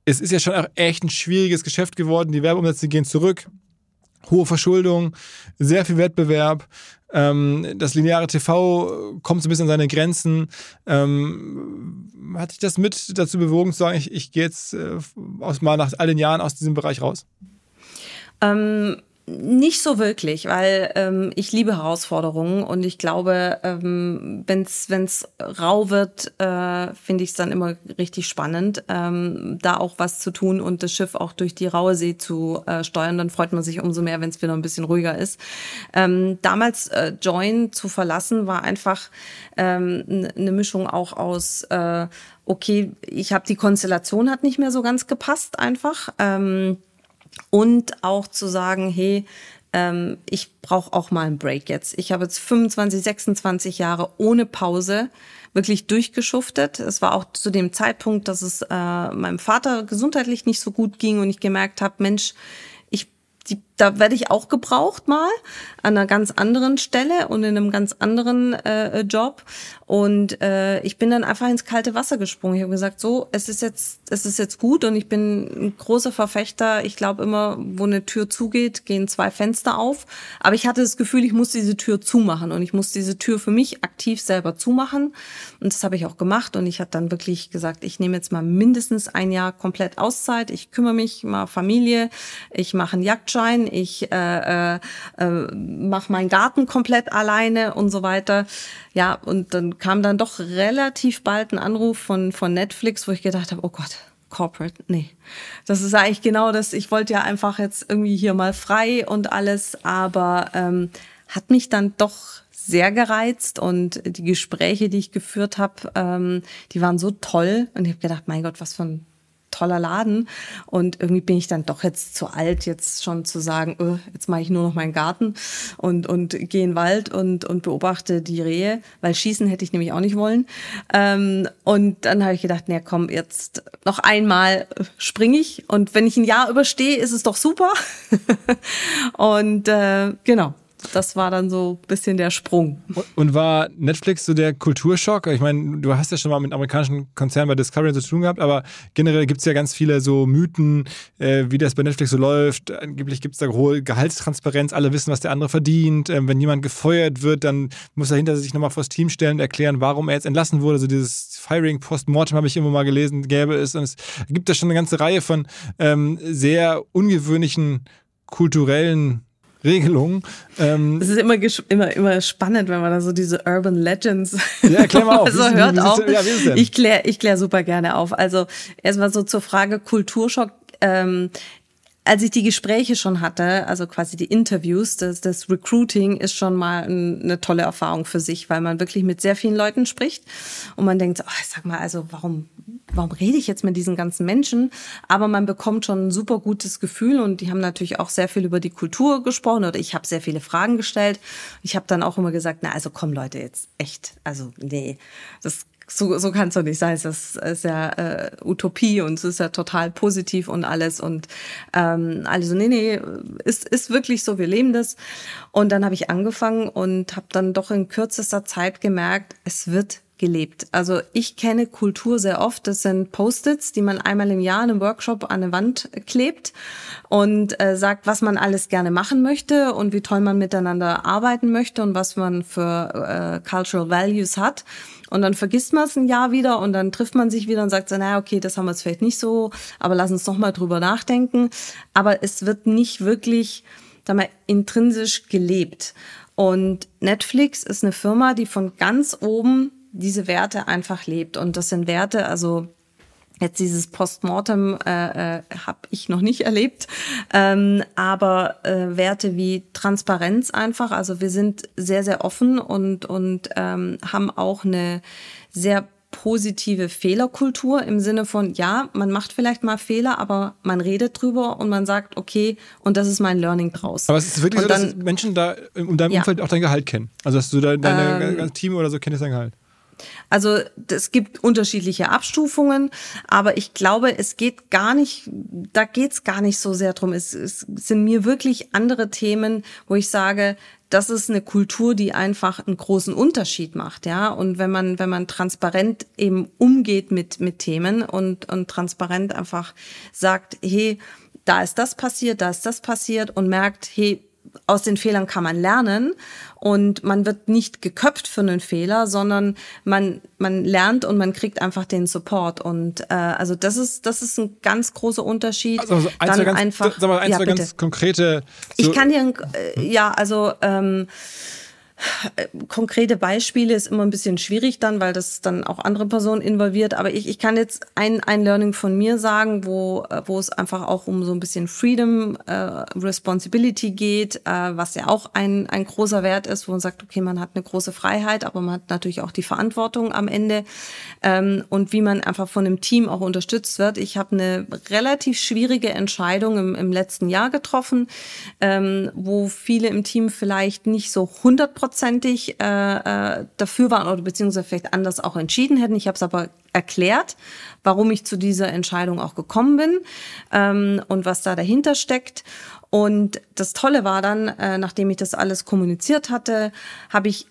Es ist ja schon auch echt ein schwieriges Geschäft geworden. Die Werbeumsätze gehen zurück. Hohe Verschuldung, sehr viel Wettbewerb. Ähm, das lineare TV kommt so ein bisschen an seine Grenzen. Ähm, hat dich das mit dazu bewogen zu sagen, ich, ich gehe jetzt äh, aus, mal nach all den Jahren aus diesem Bereich raus? Ähm, nicht so wirklich, weil ähm, ich liebe Herausforderungen und ich glaube, ähm, wenn es rau wird, äh, finde ich es dann immer richtig spannend, ähm, da auch was zu tun und das Schiff auch durch die raue See zu äh, steuern. Dann freut man sich umso mehr, wenn es wieder ein bisschen ruhiger ist. Ähm, damals äh, Join zu verlassen war einfach ähm, eine Mischung auch aus äh, okay, ich habe die Konstellation hat nicht mehr so ganz gepasst einfach. Ähm, und auch zu sagen, hey, ähm, ich brauche auch mal einen Break jetzt. Ich habe jetzt 25, 26 Jahre ohne Pause wirklich durchgeschuftet. Es war auch zu dem Zeitpunkt, dass es äh, meinem Vater gesundheitlich nicht so gut ging und ich gemerkt habe, Mensch, die, da werde ich auch gebraucht mal an einer ganz anderen Stelle und in einem ganz anderen äh, Job. Und äh, ich bin dann einfach ins kalte Wasser gesprungen. Ich habe gesagt, so, es ist jetzt, es ist jetzt gut und ich bin ein großer Verfechter. Ich glaube immer, wo eine Tür zugeht, gehen zwei Fenster auf. Aber ich hatte das Gefühl, ich muss diese Tür zumachen und ich muss diese Tür für mich aktiv selber zumachen. Und das habe ich auch gemacht. Und ich habe dann wirklich gesagt, ich nehme jetzt mal mindestens ein Jahr komplett Auszeit. Ich kümmere mich mal Familie. Ich mache einen Jagdschein. Ich äh, äh, äh mache meinen Garten komplett alleine und so weiter. Ja, und dann kam dann doch relativ bald ein Anruf von, von Netflix, wo ich gedacht habe, oh Gott, Corporate, nee. Das ist eigentlich genau das. Ich wollte ja einfach jetzt irgendwie hier mal frei und alles, aber ähm, hat mich dann doch sehr gereizt und die Gespräche, die ich geführt habe, ähm, die waren so toll und ich habe gedacht, mein Gott, was für ein toller Laden. Und irgendwie bin ich dann doch jetzt zu alt, jetzt schon zu sagen, öh, jetzt mache ich nur noch meinen Garten und, und gehe in den Wald und, und beobachte die Rehe, weil schießen hätte ich nämlich auch nicht wollen. Ähm, und dann habe ich gedacht, na komm, jetzt noch einmal springe ich. Und wenn ich ein Jahr überstehe, ist es doch super. [laughs] und äh, genau, das war dann so ein bisschen der Sprung. Und war Netflix so der Kulturschock? Ich meine, du hast ja schon mal mit amerikanischen Konzernen bei Discovery zu tun gehabt, aber generell gibt es ja ganz viele so Mythen, äh, wie das bei Netflix so läuft. Angeblich gibt es da hohe Gehaltstransparenz, alle wissen, was der andere verdient. Ähm, wenn jemand gefeuert wird, dann muss er hinter sich nochmal vors Team stellen und erklären, warum er jetzt entlassen wurde. So dieses Firing Post-Mortem habe ich immer mal gelesen, gäbe es. Und es gibt da schon eine ganze Reihe von ähm, sehr ungewöhnlichen kulturellen Regelungen. Ähm, es ist immer, immer, immer spannend, wenn man da so diese Urban Legends ja, erklär mal auf. [laughs] so wie, hört auf. Ja, ich kläre ich klär super gerne auf. Also erstmal so zur Frage Kulturschock. Ähm, als ich die Gespräche schon hatte, also quasi die Interviews, das, das Recruiting ist schon mal ein, eine tolle Erfahrung für sich, weil man wirklich mit sehr vielen Leuten spricht und man denkt, oh, sag mal, also warum, warum rede ich jetzt mit diesen ganzen Menschen? Aber man bekommt schon ein super gutes Gefühl und die haben natürlich auch sehr viel über die Kultur gesprochen oder ich habe sehr viele Fragen gestellt. Ich habe dann auch immer gesagt, na also komm Leute, jetzt echt, also nee, das so, so kann es doch nicht sein. Es ist ja äh, Utopie und es ist ja total positiv und alles. Und ähm, alle so, nee, nee, ist, ist wirklich so, wir leben das. Und dann habe ich angefangen und habe dann doch in kürzester Zeit gemerkt, es wird gelebt. Also ich kenne Kultur sehr oft. Das sind Post-its, die man einmal im Jahr in einem Workshop an eine Wand klebt und äh, sagt, was man alles gerne machen möchte und wie toll man miteinander arbeiten möchte und was man für äh, Cultural Values hat. Und dann vergisst man es ein Jahr wieder und dann trifft man sich wieder und sagt so, naja, okay, das haben wir jetzt vielleicht nicht so, aber lass uns noch mal drüber nachdenken. Aber es wird nicht wirklich, sag mal, intrinsisch gelebt. Und Netflix ist eine Firma, die von ganz oben diese Werte einfach lebt. Und das sind Werte, also Jetzt dieses Postmortem äh, äh, habe ich noch nicht erlebt, ähm, aber äh, Werte wie Transparenz einfach. Also wir sind sehr, sehr offen und, und ähm, haben auch eine sehr positive Fehlerkultur im Sinne von, ja, man macht vielleicht mal Fehler, aber man redet drüber und man sagt, okay, und das ist mein Learning draus. Aber es ist wirklich und so, dann, dass Menschen da in deinem ja. Umfeld auch dein Gehalt kennen. Also dass du da, deine ähm, Team oder so kennst dein Gehalt. Also es gibt unterschiedliche Abstufungen, aber ich glaube, es geht gar nicht, da geht es gar nicht so sehr drum. Es, es sind mir wirklich andere Themen, wo ich sage, das ist eine Kultur, die einfach einen großen Unterschied macht, ja. Und wenn man, wenn man transparent eben umgeht mit, mit Themen und, und transparent einfach sagt, hey, da ist das passiert, da ist das passiert und merkt, hey, aus den Fehlern kann man lernen und man wird nicht geköpft für einen Fehler, sondern man, man lernt und man kriegt einfach den Support. Und äh, also das ist, das ist ein ganz großer Unterschied. Also, also Dann ganz, einfach, sag mal, ein, ja, ganz konkrete. So ich kann dir, äh, ja, also ähm, Konkrete Beispiele ist immer ein bisschen schwierig dann, weil das dann auch andere Personen involviert. Aber ich, ich kann jetzt ein, ein Learning von mir sagen, wo, wo es einfach auch um so ein bisschen Freedom, äh, Responsibility geht, äh, was ja auch ein, ein großer Wert ist, wo man sagt, okay, man hat eine große Freiheit, aber man hat natürlich auch die Verantwortung am Ende ähm, und wie man einfach von einem Team auch unterstützt wird. Ich habe eine relativ schwierige Entscheidung im, im letzten Jahr getroffen, ähm, wo viele im Team vielleicht nicht so 100 hundertprozentig äh, äh, dafür waren oder beziehungsweise vielleicht anders auch entschieden hätten. Ich habe es aber erklärt, warum ich zu dieser Entscheidung auch gekommen bin ähm, und was da dahinter steckt. Und das Tolle war dann, äh, nachdem ich das alles kommuniziert hatte, habe ich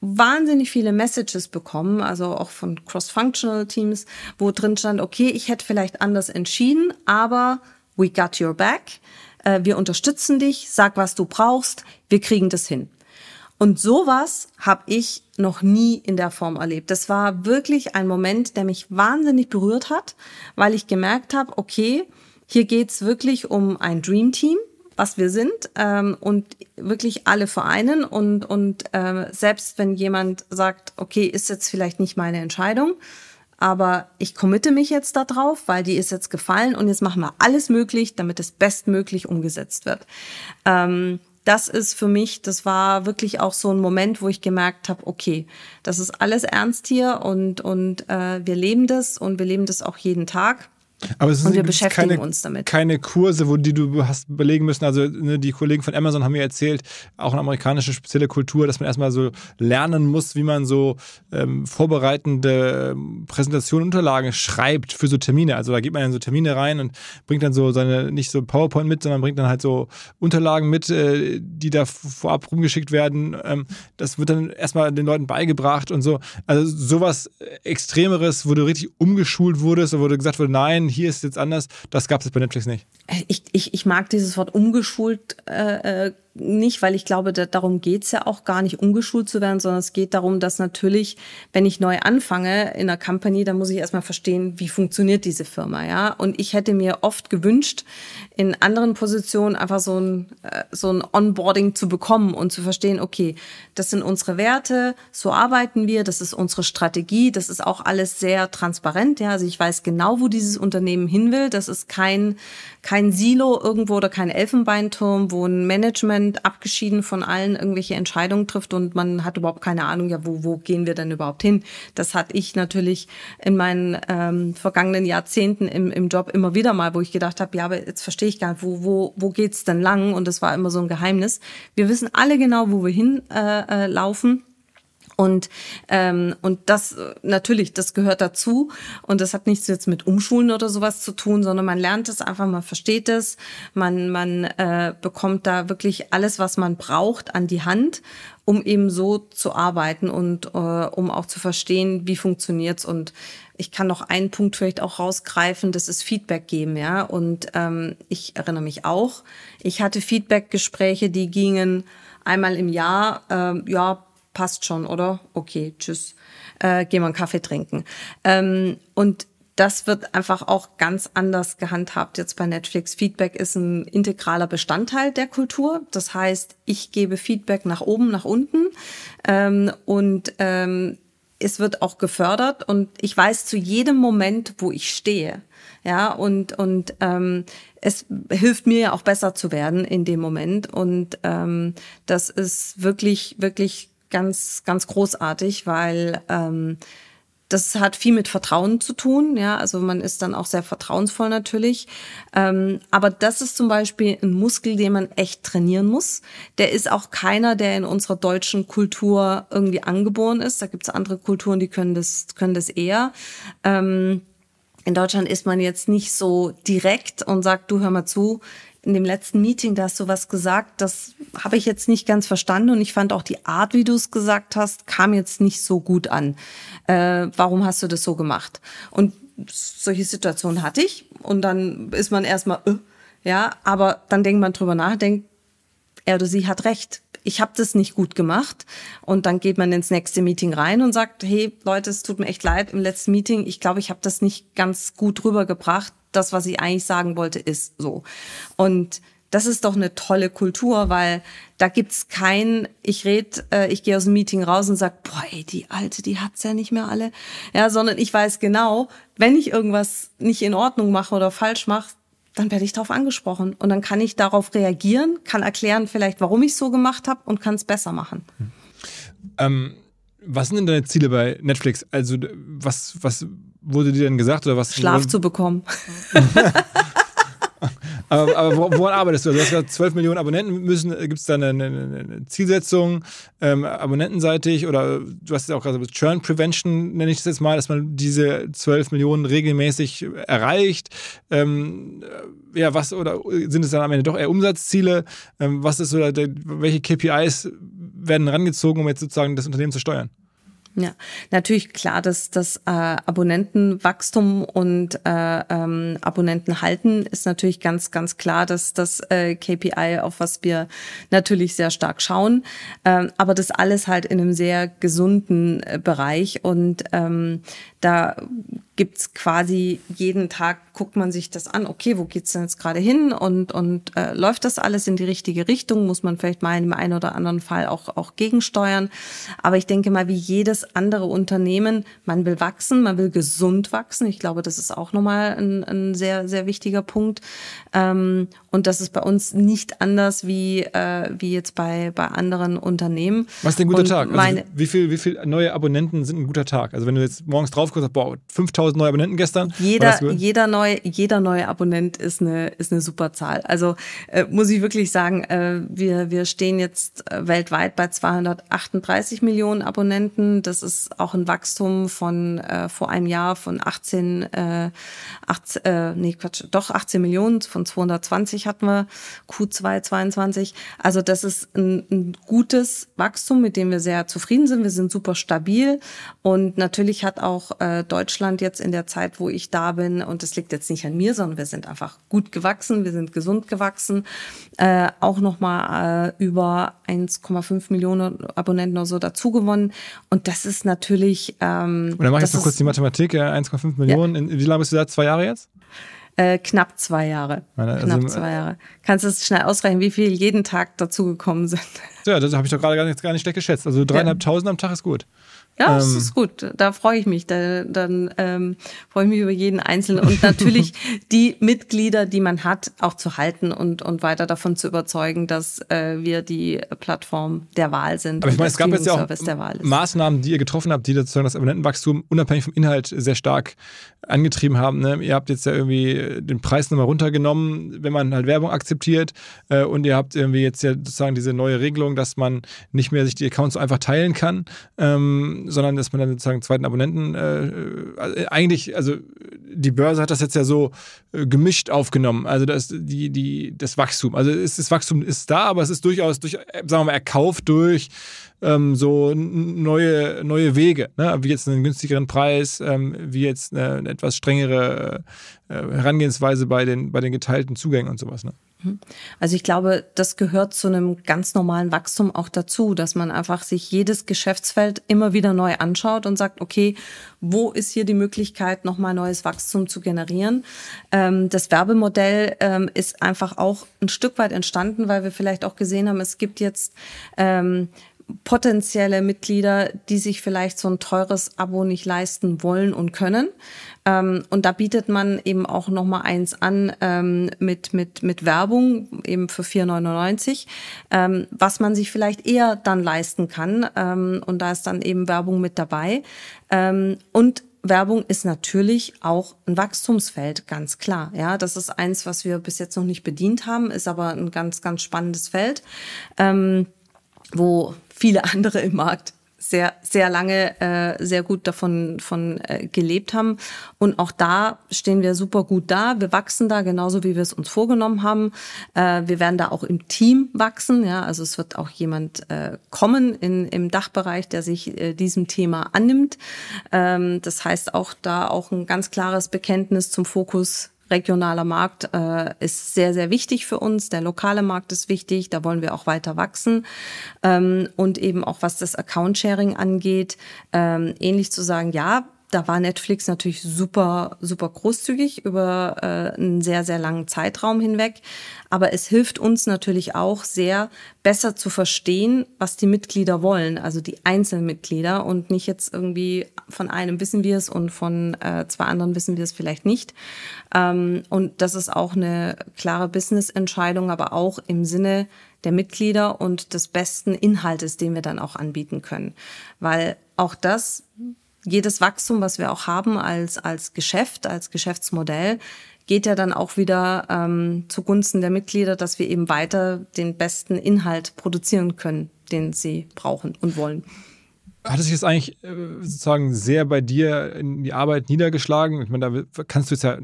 wahnsinnig viele Messages bekommen, also auch von cross-functional Teams, wo drin stand, okay, ich hätte vielleicht anders entschieden, aber we got your back. Äh, wir unterstützen dich, sag, was du brauchst, wir kriegen das hin. Und sowas habe ich noch nie in der Form erlebt. Das war wirklich ein Moment, der mich wahnsinnig berührt hat, weil ich gemerkt habe, okay, hier geht's wirklich um ein Dream Team, was wir sind ähm, und wirklich alle vereinen und und äh, selbst wenn jemand sagt, okay, ist jetzt vielleicht nicht meine Entscheidung, aber ich committe mich jetzt darauf, weil die ist jetzt gefallen und jetzt machen wir alles möglich, damit es bestmöglich umgesetzt wird. Ähm, das ist für mich, das war wirklich auch so ein Moment, wo ich gemerkt habe, okay, das ist alles ernst hier und, und äh, wir leben das und wir leben das auch jeden Tag. Aber es und wir beschäftigen keine, uns damit. keine Kurse, wo die du hast belegen müssen. Also ne, die Kollegen von Amazon haben mir erzählt, auch eine amerikanische spezielle Kultur, dass man erstmal so lernen muss, wie man so ähm, vorbereitende ähm, Präsentationen, Unterlagen schreibt für so Termine. Also da geht man in so Termine rein und bringt dann so seine, nicht so PowerPoint mit, sondern bringt dann halt so Unterlagen mit, äh, die da vorab rumgeschickt werden. Ähm, das wird dann erstmal den Leuten beigebracht und so. Also sowas Extremeres, wo du richtig umgeschult wurdest, wo du gesagt wurde, nein, hier ist es jetzt anders, das gab es bei Netflix nicht. Ich, ich, ich mag dieses Wort umgeschult äh, äh nicht, weil ich glaube, da, darum geht's ja auch gar nicht, umgeschult zu werden, sondern es geht darum, dass natürlich, wenn ich neu anfange in einer Company, dann muss ich erstmal verstehen, wie funktioniert diese Firma, ja. Und ich hätte mir oft gewünscht, in anderen Positionen einfach so ein, äh, so ein Onboarding zu bekommen und zu verstehen, okay, das sind unsere Werte, so arbeiten wir, das ist unsere Strategie, das ist auch alles sehr transparent, ja. Also ich weiß genau, wo dieses Unternehmen hin will. Das ist kein, kein Silo irgendwo oder kein Elfenbeinturm, wo ein Management Management abgeschieden von allen irgendwelche Entscheidungen trifft und man hat überhaupt keine Ahnung, ja, wo, wo gehen wir denn überhaupt hin? Das hatte ich natürlich in meinen ähm, vergangenen Jahrzehnten im, im Job immer wieder mal, wo ich gedacht habe, ja, aber jetzt verstehe ich gar nicht, wo, wo, wo geht's denn lang? Und das war immer so ein Geheimnis. Wir wissen alle genau, wo wir hinlaufen. Äh, äh, laufen. Und, ähm, und das natürlich, das gehört dazu. Und das hat nichts jetzt mit Umschulen oder sowas zu tun, sondern man lernt es einfach, man versteht es, man, man äh, bekommt da wirklich alles, was man braucht, an die Hand, um eben so zu arbeiten und äh, um auch zu verstehen, wie funktioniert's. Und ich kann noch einen Punkt vielleicht auch rausgreifen, das ist Feedback geben, ja. Und ähm, ich erinnere mich auch, ich hatte Feedback-Gespräche, die gingen einmal im Jahr, äh, ja, passt schon, oder? Okay, tschüss. Äh, gehen wir einen Kaffee trinken. Ähm, und das wird einfach auch ganz anders gehandhabt jetzt bei Netflix. Feedback ist ein integraler Bestandteil der Kultur. Das heißt, ich gebe Feedback nach oben, nach unten ähm, und ähm, es wird auch gefördert und ich weiß zu jedem Moment, wo ich stehe. Ja, und, und ähm, es hilft mir ja auch besser zu werden in dem Moment. Und ähm, das ist wirklich, wirklich ganz, ganz großartig, weil ähm, das hat viel mit Vertrauen zu tun, ja, also man ist dann auch sehr vertrauensvoll natürlich. Ähm, aber das ist zum Beispiel ein Muskel, den man echt trainieren muss. Der ist auch keiner, der in unserer deutschen Kultur irgendwie angeboren ist. Da gibt es andere Kulturen, die können das, können das eher. Ähm, in Deutschland ist man jetzt nicht so direkt und sagt, du hör mal zu, in dem letzten Meeting, da hast du was gesagt, das habe ich jetzt nicht ganz verstanden und ich fand auch die Art, wie du es gesagt hast, kam jetzt nicht so gut an. Äh, warum hast du das so gemacht? Und solche Situationen hatte ich und dann ist man erstmal, äh, ja, aber dann denkt man drüber nach, denkt, er oder sie hat recht. Ich habe das nicht gut gemacht und dann geht man ins nächste Meeting rein und sagt, hey Leute, es tut mir echt leid im letzten Meeting, ich glaube, ich habe das nicht ganz gut rübergebracht das, was ich eigentlich sagen wollte, ist so. Und das ist doch eine tolle Kultur, weil da gibt's kein, ich red, äh, ich gehe aus dem Meeting raus und sag, boah, ey, die Alte, die hat's ja nicht mehr alle. Ja, sondern ich weiß genau, wenn ich irgendwas nicht in Ordnung mache oder falsch mache, dann werde ich darauf angesprochen und dann kann ich darauf reagieren, kann erklären vielleicht, warum ich so gemacht habe und kann es besser machen. Ähm, was sind denn deine Ziele bei Netflix? Also was, was wurde dir denn gesagt oder was? Schlaf zu bekommen. [laughs] aber, aber woran arbeitest du? Du hast gesagt, 12 Millionen Abonnenten müssen, gibt es da eine, eine, Zielsetzung, ähm, abonnentenseitig oder du hast ja auch gerade Churn Prevention, nenne ich das jetzt mal, dass man diese 12 Millionen regelmäßig erreicht. Ähm, ja, was oder sind es dann am Ende doch eher Umsatzziele? Ähm, was ist so, welche KPIs werden rangezogen, um jetzt sozusagen das Unternehmen zu steuern? Ja, natürlich klar, dass das äh, Abonnentenwachstum und äh, ähm, Abonnenten halten ist natürlich ganz, ganz klar, dass das äh, KPI, auf was wir natürlich sehr stark schauen. Ähm, aber das alles halt in einem sehr gesunden äh, Bereich und ähm, da gibt's quasi jeden Tag, guckt man sich das an, okay, wo geht's denn jetzt gerade hin und, und äh, läuft das alles in die richtige Richtung? Muss man vielleicht mal in dem einen oder anderen Fall auch, auch gegensteuern. Aber ich denke mal, wie jedes andere Unternehmen, man will wachsen, man will gesund wachsen. Ich glaube, das ist auch nochmal ein, ein sehr, sehr wichtiger Punkt. Ähm, Und das ist bei uns nicht anders wie, äh, wie jetzt bei, bei anderen Unternehmen. Was ist denn ein guter Und Tag? Also wie viel, wie viel neue Abonnenten sind ein guter Tag? Also wenn du jetzt morgens drauf guckst, boah, 5000 neue Abonnenten gestern. Jeder, jeder, neue, jeder neue Abonnent ist eine, ist eine super Zahl. Also äh, muss ich wirklich sagen, äh, wir, wir stehen jetzt äh, weltweit bei 238 Millionen Abonnenten. Das ist auch ein Wachstum von äh, vor einem Jahr von 18, äh, 18 äh, nee, Quatsch, doch 18 Millionen, von 220 hatten wir Q2 22. Also das ist ein, ein gutes Wachstum, mit dem wir sehr zufrieden sind. Wir sind super stabil und natürlich hat auch äh, Deutschland jetzt in der Zeit, wo ich da bin, und das liegt jetzt nicht an mir, sondern wir sind einfach gut gewachsen, wir sind gesund gewachsen, äh, auch nochmal äh, über 1,5 Millionen Abonnenten oder so dazu gewonnen. Und das ist natürlich. Ähm, Und dann mach ich jetzt noch kurz die Mathematik, ja, 1,5 Millionen. In, wie lange bist du da? Zwei Jahre jetzt? Äh, knapp zwei Jahre. Meine, also, knapp äh, zwei Jahre. Kannst du es schnell ausrechnen, wie viel jeden Tag dazugekommen sind? Ja, das habe ich doch gerade gar nicht, gar nicht schlecht geschätzt. Also dreieinhalbtausend am Tag ist gut. Ja, das Ähm. ist gut. Da freue ich mich. Da, dann ähm, freue ich mich über jeden Einzelnen und natürlich [laughs] die Mitglieder, die man hat, auch zu halten und, und weiter davon zu überzeugen, dass äh, wir die Plattform der Wahl sind. Aber ich meine, es gab jetzt ja auch. Maßnahmen, die ihr getroffen habt, die sozusagen das Abonnentenwachstum unabhängig vom Inhalt sehr stark angetrieben haben. Ne? Ihr habt jetzt ja irgendwie den Preis nochmal runtergenommen, wenn man halt Werbung akzeptiert. Äh, und ihr habt irgendwie jetzt ja sozusagen diese neue Regelung, dass man nicht mehr sich die Accounts so einfach teilen kann, ähm, sondern dass man dann sozusagen einen zweiten Abonnenten äh, also eigentlich, also die Börse hat das jetzt ja so äh, gemischt aufgenommen. Also das, die, die, das Wachstum. Also ist, das Wachstum ist da, aber es ist durchaus durch, äh, sagen wir mal, erkauft durch ähm, so neue, neue Wege, ne? wie jetzt einen günstigeren Preis, ähm, wie jetzt eine, eine etwas strengere äh, Herangehensweise bei den, bei den geteilten Zugängen und sowas. Ne? Also ich glaube, das gehört zu einem ganz normalen Wachstum auch dazu, dass man einfach sich jedes Geschäftsfeld immer wieder neu anschaut und sagt, okay, wo ist hier die Möglichkeit, nochmal neues Wachstum zu generieren? Ähm, das Werbemodell ähm, ist einfach auch ein Stück weit entstanden, weil wir vielleicht auch gesehen haben, es gibt jetzt ähm, potenzielle Mitglieder, die sich vielleicht so ein teures Abo nicht leisten wollen und können. Ähm, und da bietet man eben auch noch mal eins an ähm, mit, mit, mit Werbung, eben für 4,99, ähm, was man sich vielleicht eher dann leisten kann. Ähm, und da ist dann eben Werbung mit dabei. Ähm, und Werbung ist natürlich auch ein Wachstumsfeld, ganz klar. Ja, das ist eins, was wir bis jetzt noch nicht bedient haben, ist aber ein ganz, ganz spannendes Feld. Ähm, wo viele andere im Markt sehr, sehr lange äh, sehr gut davon von, äh, gelebt haben. Und auch da stehen wir super gut da. Wir wachsen da genauso, wie wir es uns vorgenommen haben. Äh, wir werden da auch im Team wachsen. Ja, also es wird auch jemand äh, kommen in, im Dachbereich, der sich äh, diesem Thema annimmt. Ähm, das heißt auch da auch ein ganz klares Bekenntnis zum Fokus regionaler Markt äh, ist sehr, sehr wichtig für uns. Der lokale Markt ist wichtig, da wollen wir auch weiter wachsen. Ähm, und eben auch was das Account-Sharing angeht, ähm, ähnlich zu sagen, ja, da war Netflix natürlich super, super großzügig über äh, einen sehr, sehr langen Zeitraum hinweg. Aber es hilft uns natürlich auch sehr, besser zu verstehen, was die Mitglieder wollen, also die einzelnen Mitglieder und nicht jetzt irgendwie von einem wissen wir es und von äh, zwei anderen wissen wir es vielleicht nicht. Ähm, und das ist auch eine klare Business-Entscheidung, aber auch im Sinne der Mitglieder und des besten Inhaltes, den wir dann auch anbieten können. Weil auch das jedes Wachstum, was wir auch haben als, als Geschäft, als Geschäftsmodell, geht ja dann auch wieder ähm, zugunsten der Mitglieder, dass wir eben weiter den besten Inhalt produzieren können, den sie brauchen und wollen. Hat es sich jetzt eigentlich äh, sozusagen sehr bei dir in die Arbeit niedergeschlagen? Ich meine, da kannst du jetzt ja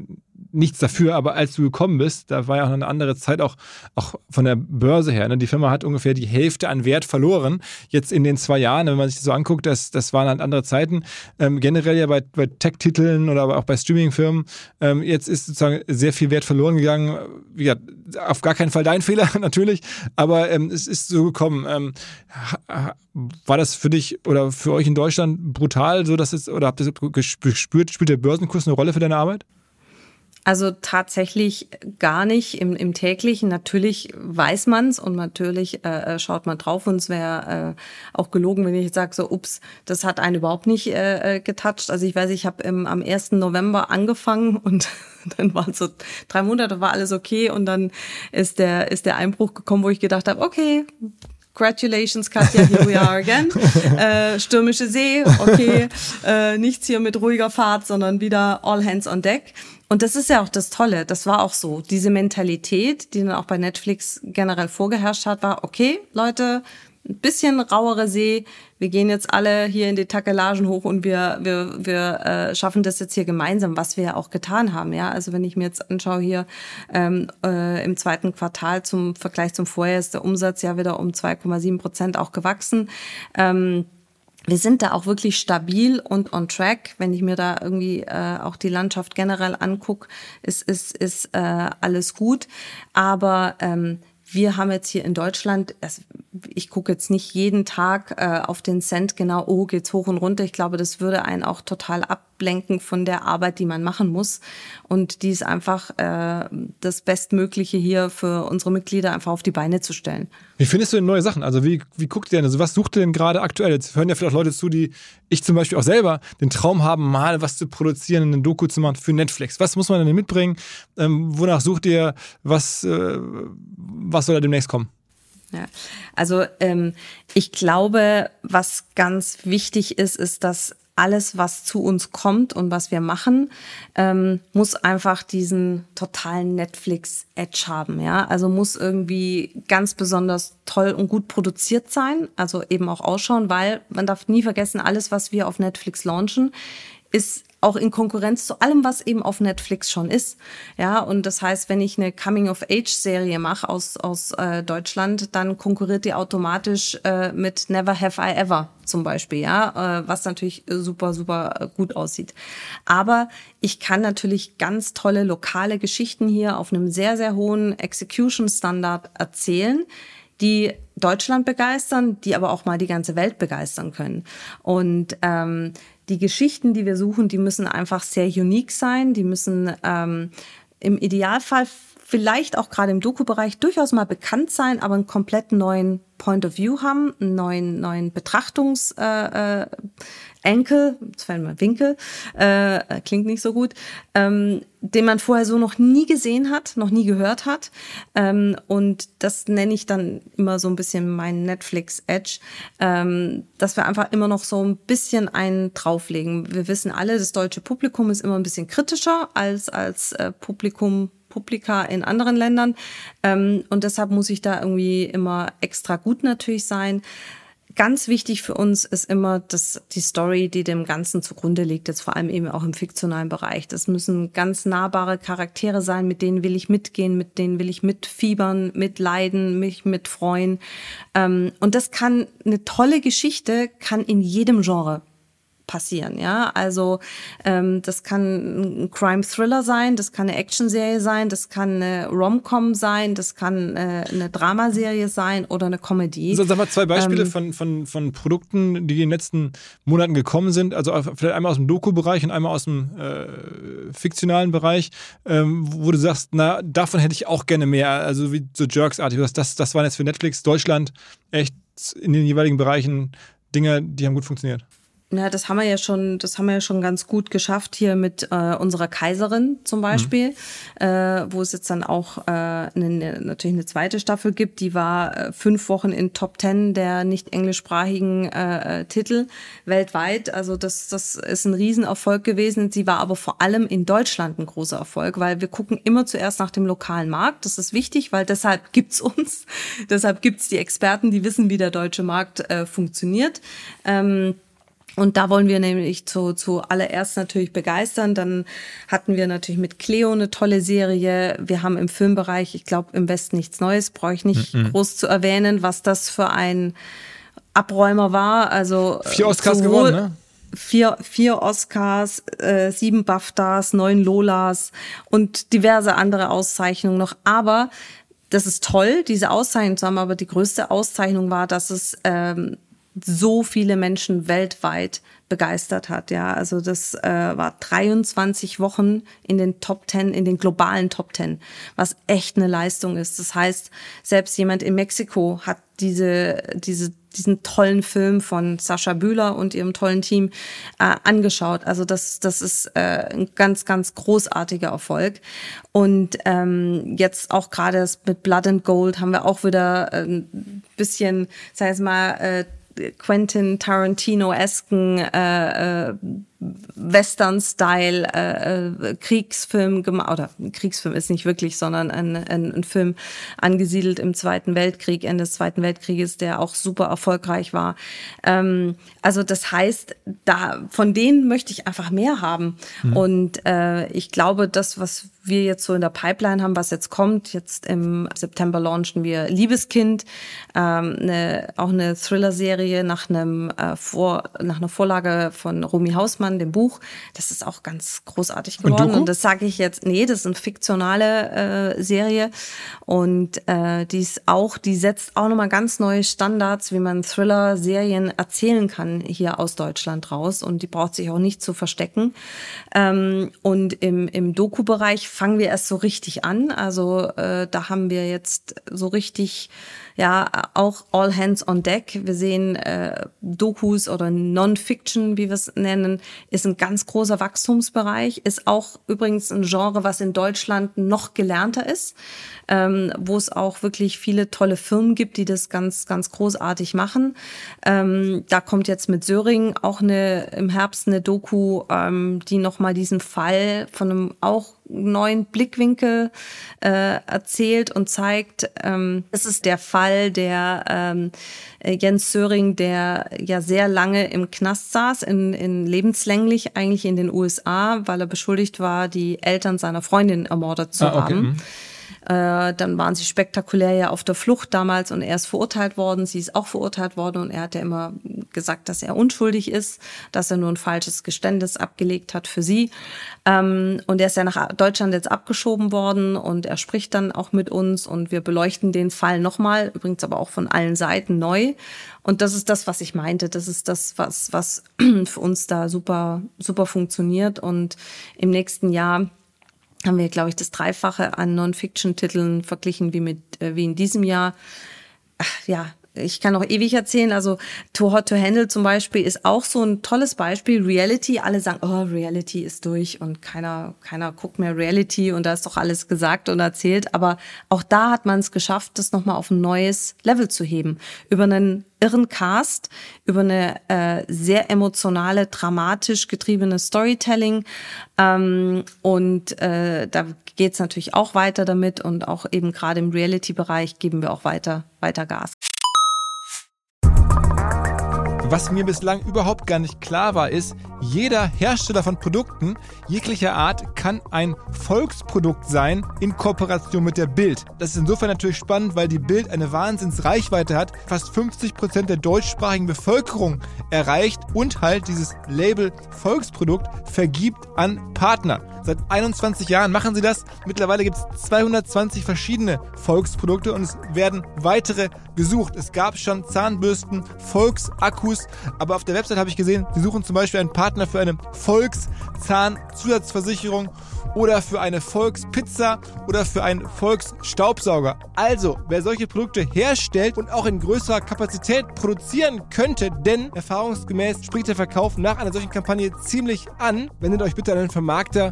nichts dafür, aber als du gekommen bist, da war ja auch eine andere Zeit, auch, auch von der Börse her. Ne? Die Firma hat ungefähr die Hälfte an Wert verloren, jetzt in den zwei Jahren. Wenn man sich das so anguckt, das, das waren halt andere Zeiten. Ähm, generell ja bei, bei Tech-Titeln oder aber auch bei Streaming-Firmen. Ähm, jetzt ist sozusagen sehr viel Wert verloren gegangen. Wie gesagt, auf gar keinen Fall dein [laughs] Fehler, natürlich, aber ähm, es ist so gekommen. Ähm, war das für dich oder für euch in Deutschland brutal, so dass es, oder habt ihr das gespürt, spielt der Börsenkurs eine Rolle für deine Arbeit? Also tatsächlich gar nicht im, im täglichen. Natürlich weiß man's und natürlich äh, äh schaut man drauf und es wäre äh, auch gelogen, wenn ich jetzt sage, so, ups, das hat einen überhaupt nicht äh, äh getoucht. Also ich weiß, ich habe am 1. November angefangen [laughs] und dann waren so drei Monate, war alles okay und dann ist der, ist der Einbruch gekommen, wo ich gedacht habe, okay, Congratulations, Katja, here we are again. [laughs] äh, stürmische See, okay, äh, nichts hier mit ruhiger Fahrt, sondern wieder all hands on deck. Und das ist ja auch das Tolle. Das war auch so. Diese Mentalität, die dann auch bei Netflix generell vorgeherrscht hat, war, okay, Leute, ein bisschen rauere See. Wir gehen jetzt alle hier in die Takelagen hoch und wir, wir, wir äh, schaffen das jetzt hier gemeinsam, was wir ja auch getan haben. Ja, also wenn ich mir jetzt anschaue hier ähm, äh, im zweiten Quartal zum Vergleich zum Vorjahr ist der Umsatz ja wieder um 2,7 Prozent auch gewachsen. Ähm, wir sind da auch wirklich stabil und on track. Wenn ich mir da irgendwie äh, auch die Landschaft generell angucke, ist, ist, ist äh, alles gut. Aber ähm, wir haben jetzt hier in Deutschland, ich gucke jetzt nicht jeden Tag äh, auf den Cent genau, oh, geht's hoch und runter. Ich glaube, das würde einen auch total ablenken von der Arbeit, die man machen muss. Und die ist einfach äh, das Bestmögliche hier für unsere Mitglieder einfach auf die Beine zu stellen. Wie findest du denn neue Sachen? Also wie, wie guckt ihr denn? Also was sucht ihr denn gerade aktuell? Jetzt hören ja vielleicht Leute zu, die ich zum Beispiel auch selber den Traum haben, mal was zu produzieren, eine Doku zu machen für Netflix. Was muss man denn mitbringen? Ähm, wonach sucht ihr? Was, äh, was soll da demnächst kommen? Ja, also ähm, ich glaube, was ganz wichtig ist, ist, dass alles, was zu uns kommt und was wir machen, ähm, muss einfach diesen totalen Netflix-Edge haben. Ja, also muss irgendwie ganz besonders toll und gut produziert sein, also eben auch ausschauen, weil man darf nie vergessen, alles, was wir auf Netflix launchen, ist auch in Konkurrenz zu allem, was eben auf Netflix schon ist. Ja, und das heißt, wenn ich eine Coming-of-Age-Serie mache aus, aus äh, Deutschland, dann konkurriert die automatisch äh, mit Never Have I Ever zum Beispiel, ja, äh, was natürlich super, super gut aussieht. Aber ich kann natürlich ganz tolle lokale Geschichten hier auf einem sehr, sehr hohen Execution-Standard erzählen die Deutschland begeistern, die aber auch mal die ganze Welt begeistern können. Und ähm, die Geschichten, die wir suchen, die müssen einfach sehr unique sein. Die müssen ähm, im Idealfall vielleicht auch gerade im Doku-Bereich durchaus mal bekannt sein, aber einen komplett neuen Point of View haben, einen neuen, neuen Betrachtungs, äh, äh, jetzt fallen mal Winkel, äh, klingt nicht so gut, ähm, den man vorher so noch nie gesehen hat, noch nie gehört hat. Ähm, und das nenne ich dann immer so ein bisschen mein Netflix Edge, ähm, dass wir einfach immer noch so ein bisschen einen drauflegen. Wir wissen alle, das deutsche Publikum ist immer ein bisschen kritischer als als äh, Publikum Publika in anderen Ländern. Ähm, und deshalb muss ich da irgendwie immer extra gut natürlich sein. Ganz wichtig für uns ist immer dass die Story, die dem Ganzen zugrunde liegt, jetzt vor allem eben auch im fiktionalen Bereich. Das müssen ganz nahbare Charaktere sein, mit denen will ich mitgehen, mit denen will ich mitfiebern, mitleiden, mich mitfreuen. Ähm, und das kann eine tolle Geschichte, kann in jedem Genre passieren. Ja, also ähm, das kann ein Crime-Thriller sein, das kann eine Action-Serie sein, das kann eine Rom-Com sein, das kann äh, eine Dramaserie sein oder eine Comedy. So, sag mal zwei Beispiele ähm, von, von, von Produkten, die in den letzten Monaten gekommen sind. Also vielleicht einmal aus dem Doku-Bereich und einmal aus dem äh, fiktionalen Bereich, ähm, wo du sagst, na, davon hätte ich auch gerne mehr. Also wie so Jerks-artig. Das, das waren jetzt für Netflix Deutschland echt in den jeweiligen Bereichen Dinge, die haben gut funktioniert. Ja, das haben wir ja schon, das haben wir ja schon ganz gut geschafft hier mit äh, unserer Kaiserin zum Beispiel, mhm. äh, wo es jetzt dann auch äh, eine, natürlich eine zweite Staffel gibt. Die war äh, fünf Wochen in Top Ten der nicht englischsprachigen äh, äh, Titel weltweit. Also das, das ist ein Riesenerfolg gewesen. Sie war aber vor allem in Deutschland ein großer Erfolg, weil wir gucken immer zuerst nach dem lokalen Markt. Das ist wichtig, weil deshalb gibt's uns. [laughs] deshalb gibt's die Experten, die wissen, wie der deutsche Markt äh, funktioniert. Ähm, und da wollen wir nämlich zu, zu allererst natürlich begeistern. Dann hatten wir natürlich mit Cleo eine tolle Serie. Wir haben im Filmbereich, ich glaube, im Westen nichts Neues, brauche ich nicht mhm. groß zu erwähnen, was das für ein Abräumer war. Also vier Oscars gewonnen, ne? Vier, vier Oscars, äh, sieben BAFTAs, neun Lolas und diverse andere Auszeichnungen noch. Aber das ist toll, diese Auszeichnung zu haben, aber die größte Auszeichnung war, dass es ähm, so viele Menschen weltweit begeistert hat. Ja, also das äh, war 23 Wochen in den Top 10, in den globalen Top 10, was echt eine Leistung ist. Das heißt, selbst jemand in Mexiko hat diese, diese, diesen tollen Film von Sascha Bühler und ihrem tollen Team äh, angeschaut. Also das, das ist äh, ein ganz, ganz großartiger Erfolg. Und ähm, jetzt auch gerade mit Blood and Gold haben wir auch wieder ein bisschen, sag ich mal, äh, Quentin Tarantino-esken äh, äh, Western-Style äh, äh, Kriegsfilm gemacht, oder Kriegsfilm ist nicht wirklich, sondern ein, ein, ein Film angesiedelt im Zweiten Weltkrieg, Ende des Zweiten Weltkrieges, der auch super erfolgreich war. Ähm, also das heißt, da von denen möchte ich einfach mehr haben. Mhm. Und äh, ich glaube, das, was wir jetzt so in der Pipeline haben, was jetzt kommt, jetzt im September launchen wir Liebeskind, ähm, eine, auch eine Thriller-Serie nach einem äh, Vor, nach einer Vorlage von Romy Hausmann Roman, dem Buch. Das ist auch ganz großartig geworden. Und, und das sage ich jetzt, nee, das ist eine fiktionale äh, Serie. Und äh, die ist auch, die setzt auch nochmal ganz neue Standards, wie man Thriller-Serien erzählen kann hier aus Deutschland raus. Und die braucht sich auch nicht zu verstecken. Ähm, und im, im Doku-Bereich fangen wir erst so richtig an. Also äh, da haben wir jetzt so richtig ja auch All Hands on Deck. Wir sehen äh, Dokus oder Non-Fiction, wie wir es nennen, ist ein ganz großer Wachstumsbereich, ist auch übrigens ein Genre, was in Deutschland noch gelernter ist, ähm, wo es auch wirklich viele tolle Firmen gibt, die das ganz, ganz großartig machen. Ähm, da kommt jetzt mit Söring auch eine im Herbst eine Doku, ähm, die nochmal diesen Fall von einem auch neuen Blickwinkel äh, erzählt und zeigt. Ähm, es ist der Fall der ähm, äh, Jens Söring, der ja sehr lange im Knast saß, in, in lebenslänglich eigentlich in den USA, weil er beschuldigt war, die Eltern seiner Freundin ermordet zu ah, okay. haben. Mhm. Äh, dann waren sie spektakulär ja auf der Flucht damals und er ist verurteilt worden, sie ist auch verurteilt worden und er hat ja immer gesagt, dass er unschuldig ist, dass er nur ein falsches Geständnis abgelegt hat für sie. Ähm, und er ist ja nach Deutschland jetzt abgeschoben worden und er spricht dann auch mit uns und wir beleuchten den Fall nochmal, übrigens aber auch von allen Seiten neu. Und das ist das, was ich meinte. Das ist das, was, was [clears throat] für uns da super, super funktioniert. Und im nächsten Jahr haben wir, glaube ich, das Dreifache an Non-Fiction-Titeln verglichen wie mit äh, wie in diesem Jahr. Ach, ja, ich kann noch ewig erzählen. Also Too Hot to Handle zum Beispiel ist auch so ein tolles Beispiel. Reality, alle sagen, oh, Reality ist durch und keiner, keiner guckt mehr Reality und da ist doch alles gesagt und erzählt. Aber auch da hat man es geschafft, das nochmal auf ein neues Level zu heben. Über einen irren Cast, über eine äh, sehr emotionale, dramatisch getriebene Storytelling. Ähm, und äh, da geht es natürlich auch weiter damit und auch eben gerade im Reality-Bereich geben wir auch weiter, weiter Gas. Was mir bislang überhaupt gar nicht klar war, ist, jeder Hersteller von Produkten jeglicher Art kann ein Volksprodukt sein in Kooperation mit der Bild. Das ist insofern natürlich spannend, weil die Bild eine Wahnsinnsreichweite hat, fast 50 Prozent der deutschsprachigen Bevölkerung erreicht und halt dieses Label Volksprodukt vergibt an Partner. Seit 21 Jahren machen sie das. Mittlerweile gibt es 220 verschiedene Volksprodukte und es werden weitere gesucht. Es gab schon Zahnbürsten, Volksakkus, aber auf der Website habe ich gesehen, sie suchen zum Beispiel einen Partner für eine Volkszahnzusatzversicherung oder für eine Volkspizza oder für einen Volksstaubsauger. Also, wer solche Produkte herstellt und auch in größerer Kapazität produzieren könnte, denn erfahrungsgemäß spricht der Verkauf nach einer solchen Kampagne ziemlich an, wendet euch bitte an einen Vermarkter,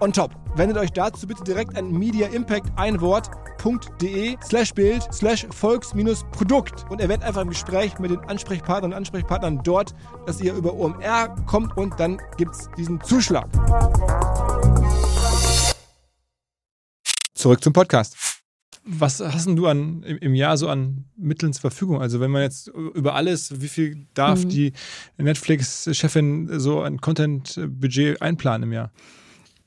on top. Wendet euch dazu bitte direkt an Media Impact ein Wort www.ftf.de slash Bild slash Volks-Produkt und erwähnt einfach im Gespräch mit den Ansprechpartnern und Ansprechpartnern dort, dass ihr über OMR kommt und dann gibt es diesen Zuschlag. Zurück zum Podcast. Was hast denn du an, im Jahr so an Mitteln zur Verfügung? Also wenn man jetzt über alles, wie viel darf mhm. die Netflix-Chefin so ein Content-Budget einplanen im Jahr?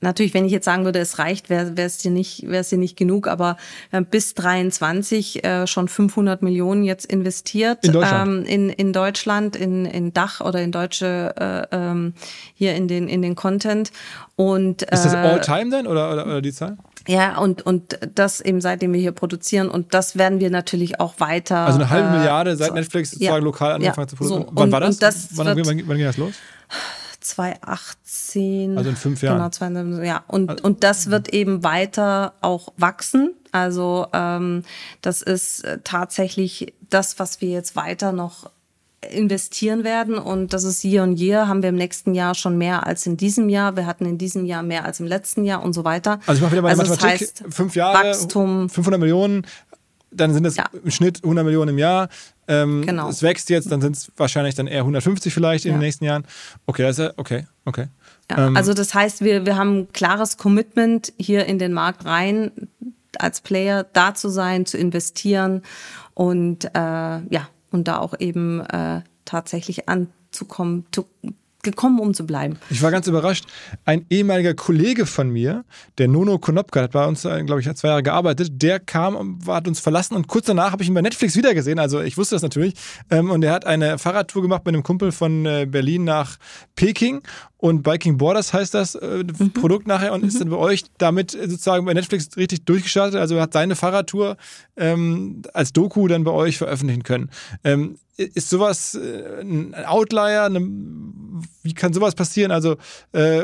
Natürlich, wenn ich jetzt sagen würde, es reicht, wäre es dir nicht, wäre es dir nicht genug, aber haben bis 23 äh, schon 500 Millionen jetzt investiert In Deutschland? Ähm, in, in Deutschland, in, in Dach oder in deutsche äh, ähm, hier in den in den Content und Ist das äh, All-Time denn oder, oder, oder die Zahl? ja und und das eben seitdem wir hier produzieren und das werden wir natürlich auch weiter. Also eine halbe äh, Milliarde seit Netflix ja, sozusagen lokal angefangen ja, zu produzieren. so. Wann Und- war das? Das wann, wann, wann ging das los? 2018. Also in fünf Jahren. Genau, 20, ja. Und, und das wird eben weiter auch wachsen. Also ähm, das ist äh, tatsächlich das, was wir jetzt weiter noch investieren werden und das ist year on year, haben wir im nächsten Jahr schon mehr als in diesem Jahr. Wir hatten in diesem Jahr mehr als im letzten Jahr und so weiter. Also ich mache wieder meine das Mathematik. heißt, fünf Jahre, Wachstum. 500 Millionen, dann sind es Ja. im Schnitt 100 Millionen im Jahr. Ähm, Genau. Es wächst jetzt, dann sind es wahrscheinlich dann eher 150 vielleicht in Ja. den nächsten Jahren. Okay, das ist ja, okay, okay. Ja, Ähm, also das heißt, wir, wir haben ein klares Commitment hier in den Markt rein, als Player da zu sein, zu investieren und äh, ja, und da auch eben äh, tatsächlich anzukommen, zu, gekommen, um zu bleiben. Ich war ganz überrascht. Ein ehemaliger Kollege von mir, der Nono Konopka, hat bei uns, äh, glaube ich, zwei Jahre gearbeitet, der kam, und hat uns verlassen und kurz danach habe ich ihn bei Netflix wiedergesehen. Also ich wusste das natürlich. Ähm, und er hat eine Fahrradtour gemacht mit einem Kumpel von äh, Berlin nach Peking. Und Biking Borders heißt das äh, Produkt nachher und ist dann bei euch damit sozusagen bei Netflix richtig durchgestartet. Also hat seine Fahrradtour ähm, als Doku dann bei euch veröffentlichen können. Ähm, ist sowas äh, ein Outlier? Eine, wie kann sowas passieren? Also äh,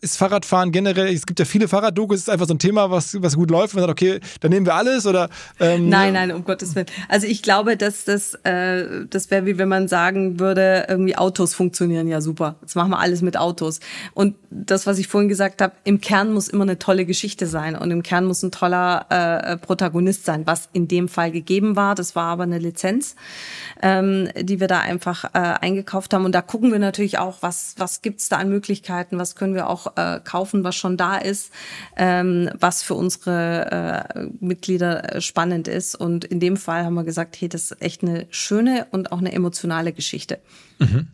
ist Fahrradfahren generell, es gibt ja viele Fahrraddokus, ist einfach so ein Thema, was, was gut läuft. Man sagt, okay, dann nehmen wir alles oder ähm, Nein, nein, um Gottes Willen. Also ich glaube, dass das, äh, das wäre wie wenn man sagen würde, irgendwie Autos funktionieren ja super. Jetzt machen wir alles mit Autos. Und das, was ich vorhin gesagt habe, im Kern muss immer eine tolle Geschichte sein und im Kern muss ein toller äh, Protagonist sein, was in dem Fall gegeben war. Das war aber eine Lizenz, ähm, die wir da einfach äh, eingekauft haben. Und da gucken wir natürlich auch, was, was gibt's da an Möglichkeiten, was können wir auch äh, kaufen, was schon da ist, ähm, was für unsere äh, Mitglieder äh, spannend ist. Und in dem Fall haben wir gesagt, hey, das ist echt eine schöne und auch eine emotionale Geschichte.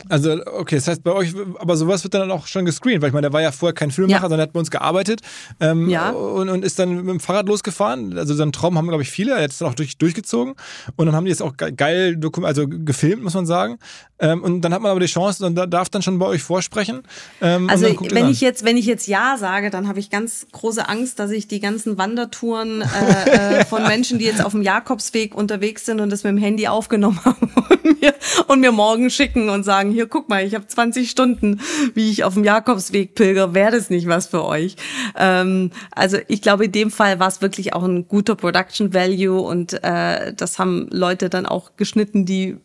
Also, okay, das heißt bei euch, aber sowas wird dann auch schon gescreent, weil ich meine, der war ja vorher kein Filmemacher, Ja. sondern hat bei uns gearbeitet ähm, Ja. und, und ist dann mit dem Fahrrad losgefahren. Also so einen Traum haben, glaube ich, viele. Er hat es dann auch durch, durchgezogen und dann haben die jetzt auch ge- geil also gefilmt, muss man sagen. Ähm, und dann hat man aber die Chance und da darf dann schon bei euch vorsprechen. Ähm, Also wenn ich jetzt, wenn ich jetzt ja sage, dann habe ich ganz große Angst, dass ich die ganzen Wandertouren äh, äh, von Menschen, die jetzt auf dem Jakobsweg unterwegs sind und das mit dem Handy aufgenommen [laughs] haben und mir, und mir morgen schicken und sagen, hier guck mal, ich habe 20 Stunden, wie ich auf dem Jakobsweg pilger, wäre das nicht was für euch? Ähm, also ich glaube, in dem Fall war es wirklich auch ein guter Production Value und äh, das haben Leute dann auch geschnitten, die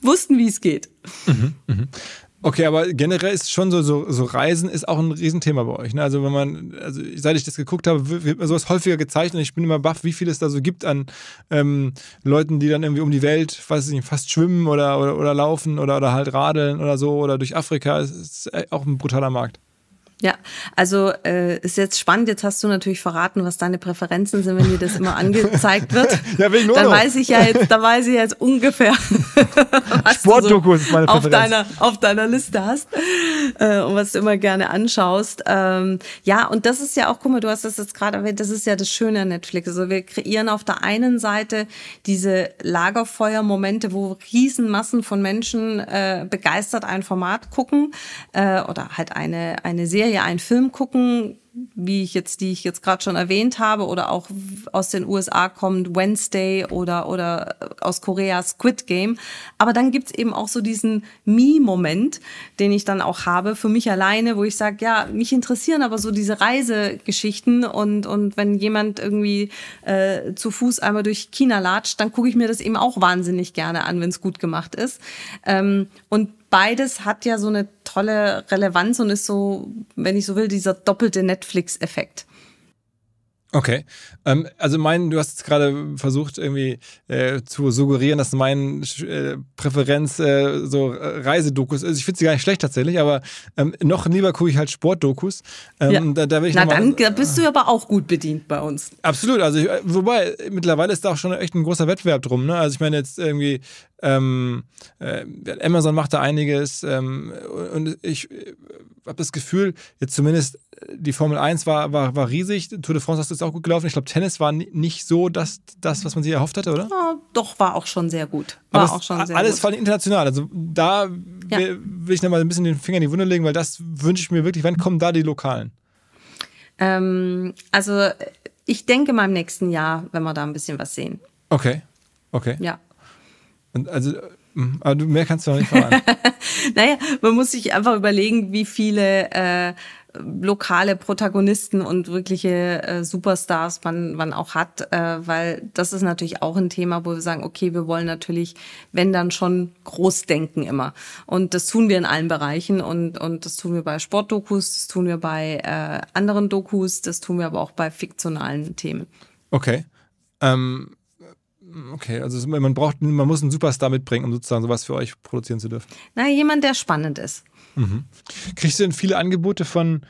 wussten, wie es geht. Okay, aber generell ist schon so, so, so Reisen ist auch ein Riesenthema bei euch. Ne? Also wenn man, also seit ich das geguckt habe, wird mir sowas häufiger gezeigt ich bin immer baff, wie viel es da so gibt an ähm, Leuten, die dann irgendwie um die Welt, weiß ich nicht, fast schwimmen oder, oder, oder laufen oder, oder halt radeln oder so oder durch Afrika. Es ist auch ein brutaler Markt. Ja, also äh, ist jetzt spannend. Jetzt hast du natürlich verraten, was deine Präferenzen sind, wenn dir das immer angezeigt wird. [laughs] Ja, wegen Dann weiß ich ja jetzt, da weiß ich jetzt ungefähr, [laughs] was Sportdokus ist meine auf deiner auf deiner Liste hast äh, und was du immer gerne anschaust. Ähm, ja, und das ist ja auch, guck mal, du hast das jetzt gerade erwähnt, das ist ja das Schöne an Netflix. Also wir kreieren auf der einen Seite diese Lagerfeuermomente, wo Riesenmassen von Menschen äh, begeistert ein Format gucken äh, oder halt eine eine Serie, einen Film gucken, wie ich jetzt, die ich jetzt gerade schon erwähnt habe, oder auch aus den USA kommt Wednesday oder, oder aus Korea Squid Game. Aber dann gibt's eben auch so diesen Me-Moment, den ich dann auch habe für mich alleine, wo ich sage, ja, mich interessieren aber so diese Reisegeschichten und, und wenn jemand irgendwie äh, zu Fuß einmal durch China latscht, dann gucke ich mir das eben auch wahnsinnig gerne an, wenn es gut gemacht ist. Ähm, und beides hat ja so eine tolle Relevanz und ist so, wenn ich so will, dieser doppelte Netflix-Effekt. Okay. Ähm, also mein, du hast gerade versucht irgendwie äh, zu suggerieren, dass mein äh, Präferenz äh, so Reisedokus ist. Ich finde sie gar nicht schlecht tatsächlich, aber ähm, noch lieber gucke ich halt Sportdokus. Ähm, ja. da, da Na dann mal, bist du aber auch gut bedient bei uns. Absolut. Also ich, wobei mittlerweile ist da auch schon echt ein großer Wettbewerb drum. Ne? Also ich meine jetzt irgendwie ähm, äh, Amazon macht da einiges ähm, und ich äh, habe das Gefühl, jetzt zumindest die Formel 1 war, war, war riesig, Tour de France ist auch gut gelaufen. Ich glaube, Tennis war nicht so das, das, was man sich erhofft hatte, oder? Ja, doch, war auch schon sehr gut. War Aber auch schon sehr alles gut. vor allem international. Also da ja. will, will ich nochmal ein bisschen den Finger in die Wunde legen, weil das wünsche ich mir wirklich. Wann kommen da die Lokalen? Ähm, also ich denke mal im nächsten Jahr, wenn wir da ein bisschen was sehen. Okay, okay. Ja. Und also hm, aber mehr kannst du noch nicht verraten. [laughs] naja, man muss sich einfach überlegen, wie viele äh, lokale Protagonisten und wirkliche äh, Superstars man, man auch hat, äh, weil das ist natürlich auch ein Thema, wo wir sagen, okay, wir wollen natürlich, wenn dann schon groß denken immer. Und das tun wir in allen Bereichen und, und das tun wir bei Sportdokus, das tun wir bei äh, anderen Dokus, das tun wir aber auch bei fiktionalen Themen. Okay. Ähm, Okay, also man braucht, man muss einen Superstar mitbringen, um sozusagen sowas für euch produzieren zu dürfen. Na, jemand, der spannend ist. Mhm. Kriegst du denn viele Angebote von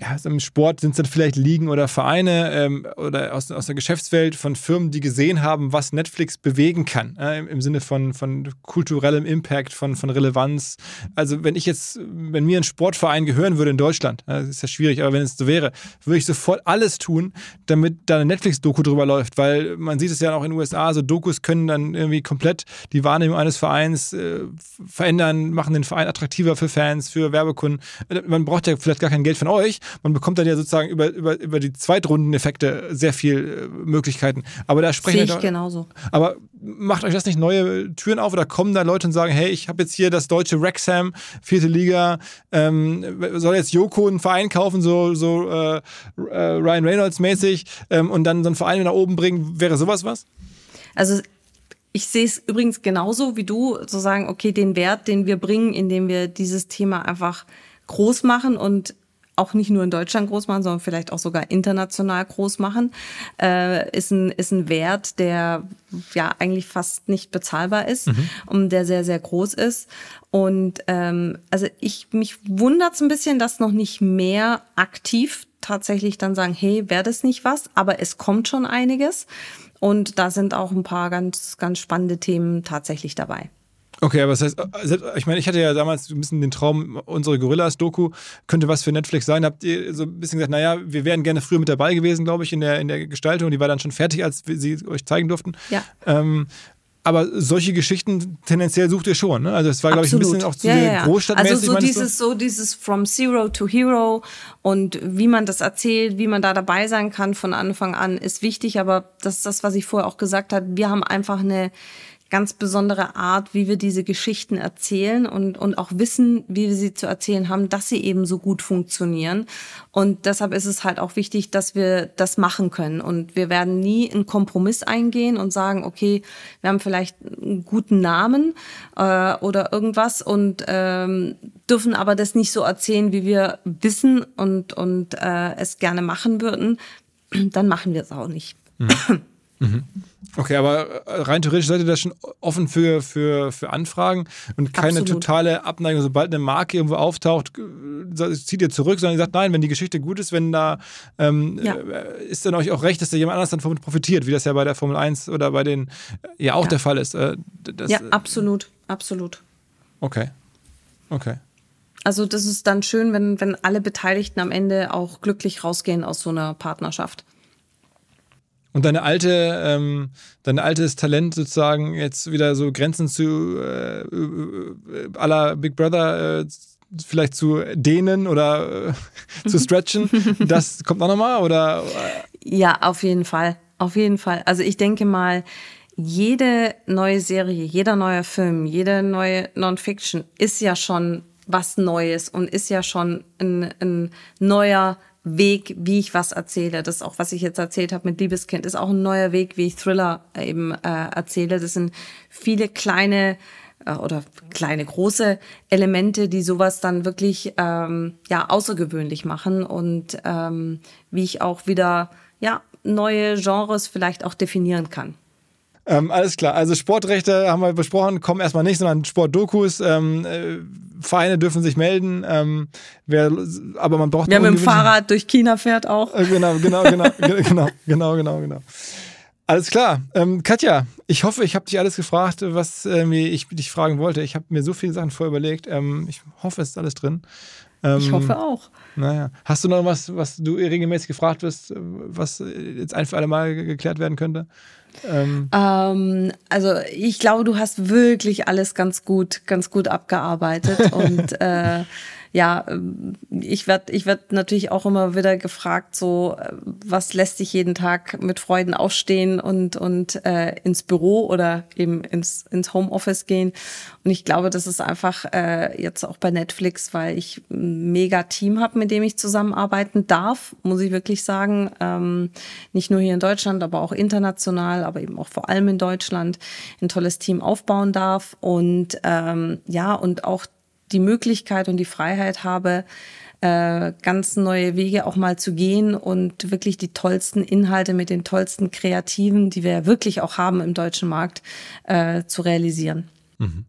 ja, im Sport sind es dann vielleicht Ligen oder Vereine ähm, oder aus, aus der Geschäftswelt von Firmen, die gesehen haben, was Netflix bewegen kann, äh, im, im, Sinne von, von kulturellem Impact, von, von Relevanz. Also wenn ich jetzt, wenn mir ein Sportverein gehören würde in Deutschland, äh, ist ja schwierig, aber wenn es so wäre, würde ich sofort alles tun, damit da eine Netflix-Doku drüber läuft, weil man sieht es ja auch in den USA, so Dokus können dann irgendwie komplett die Wahrnehmung eines Vereins äh, verändern, machen den Verein attraktiver für Fans, für Werbekunden. Man braucht ja vielleicht gar kein Geld von euch, man bekommt dann ja sozusagen über, über, über die Zweitrundeneffekte sehr viel äh, Möglichkeiten. Aber da sprechen Sehe ich genauso. Aber macht euch das nicht neue Türen auf oder kommen da Leute und sagen, hey, ich habe jetzt hier das deutsche Wrexham, vierte Liga, ähm, soll jetzt Joko einen Verein kaufen, so, so äh, äh, Ryan Reynolds mäßig ähm, und dann so einen Verein nach oben bringen, wäre sowas was? Also ich sehe es übrigens genauso wie du, zu sagen, okay, den Wert, den wir bringen, indem wir dieses Thema einfach groß machen und auch nicht nur in Deutschland groß machen, sondern vielleicht auch sogar international groß machen, äh, ist, ein, ist ein Wert, der ja eigentlich fast nicht bezahlbar ist mhm. und der sehr, sehr groß ist. Und ähm, also ich mich wundert es ein bisschen, dass noch nicht mehr aktiv tatsächlich dann sagen, hey, wäre das nicht was? Aber es kommt schon einiges. Und da sind auch ein paar ganz, ganz spannende Themen tatsächlich dabei. Okay, aber das heißt, ich meine, ich hatte ja damals ein bisschen den Traum, unsere Gorillas-Doku könnte was für Netflix sein. Habt ihr so ein bisschen gesagt, naja, wir wären gerne früher mit dabei gewesen, glaube ich, in der, in der Gestaltung. Die war dann schon fertig, als wir sie euch zeigen durften. Ja. Ähm, aber solche Geschichten tendenziell sucht ihr schon, ne? Also es war, glaube ich, ein bisschen auch zu ja, ja. Großstadtmäßig. Also so dieses, so dieses From Zero to Hero und wie man das erzählt, wie man da dabei sein kann von Anfang an, ist wichtig. Aber das ist das, was ich vorher auch gesagt habe. Wir haben einfach eine ganz besondere Art, wie wir diese Geschichten erzählen und, und auch wissen, wie wir sie zu erzählen haben, dass sie eben so gut funktionieren. Und deshalb ist es halt auch wichtig, dass wir das machen können. Und wir werden nie einen Kompromiss eingehen und sagen, okay, wir haben vielleicht einen guten Namen äh, oder irgendwas und ähm, dürfen aber das nicht so erzählen, wie wir wissen und, und äh, es gerne machen würden. Dann machen wir es auch nicht. Mhm. Mhm. Okay, aber äh, rein theoretisch seid ihr da schon offen für, für, für Anfragen und keine Absolut. totale Abneigung. Sobald eine Marke irgendwo auftaucht, äh, zieht ihr zurück, sondern ihr sagt, nein, wenn die Geschichte gut ist, wenn da ähm, ja. Äh, ist dann euch auch recht, dass da jemand anders dann profitiert, wie das ja bei der Formel 1 oder bei den ja auch ja. der Fall ist. Das, ja, absolut, absolut. Okay. Okay. Also das ist dann schön, wenn, wenn alle Beteiligten am Ende auch glücklich rausgehen aus so einer Partnerschaft. Und deine alte, ähm, dein altes Talent sozusagen jetzt wieder so Grenzen zu äh, äh aller Big Brother äh, vielleicht zu dehnen oder äh, [laughs] zu stretchen, [laughs] das kommt auch nochmal oder? Ja, auf jeden Fall, auf jeden Fall. Also ich denke mal, jede neue Serie, jeder neue Film, jede neue Non-Fiction ist ja schon was Neues und ist ja schon ein, ein neuer Weg, wie ich was erzähle. Das auch, was ich jetzt erzählt habe mit Liebeskind, ist auch ein neuer Weg, wie ich Thriller eben äh, erzähle. Das sind viele kleine äh, oder kleine große Elemente, die sowas dann wirklich ähm, ja außergewöhnlich machen und ähm, wie ich auch wieder ja, neue Genres vielleicht auch definieren kann. Ähm, alles klar. Also Sportrechte haben wir besprochen, kommen erstmal nicht, sondern Sportdokus. Ähm, äh, Vereine dürfen sich melden. Ähm, wer, aber man braucht. Wer mit dem Fahrrad durch China fährt auch. Äh, genau, genau, genau, [laughs] genau, genau, genau, genau. Alles klar. Ähm, Katja, ich hoffe, ich habe dich alles gefragt, was äh, ich dich fragen wollte. Ich habe mir so viele Sachen vorher überlegt. Ähm, ich hoffe, es ist alles drin. Ähm, ich hoffe auch. Naja. Hast du noch was, was du regelmäßig gefragt wirst, was jetzt ein für alle Mal geklärt werden könnte? Ähm. Ähm, also ich glaube, du hast wirklich alles ganz gut, ganz gut abgearbeitet [laughs] und äh, ja, ähm, ich werde ich werd natürlich auch immer wieder gefragt, so, äh, was lässt sich jeden Tag mit Freuden aufstehen und, und äh, ins Büro oder eben ins, ins Homeoffice gehen. Und ich glaube, das ist einfach äh, jetzt auch bei Netflix, weil ich ein mega Team habe, mit dem ich zusammenarbeiten darf, muss ich wirklich sagen. Ähm, nicht nur hier in Deutschland, aber auch international, aber eben auch vor allem in Deutschland ein tolles Team aufbauen darf. Und ähm, ja, und auch die Möglichkeit und die Freiheit habe, äh, ganz neue Wege auch mal zu gehen und wirklich die tollsten Inhalte mit den tollsten Kreativen, die wir wirklich auch haben im deutschen Markt, äh, zu realisieren. Mhm.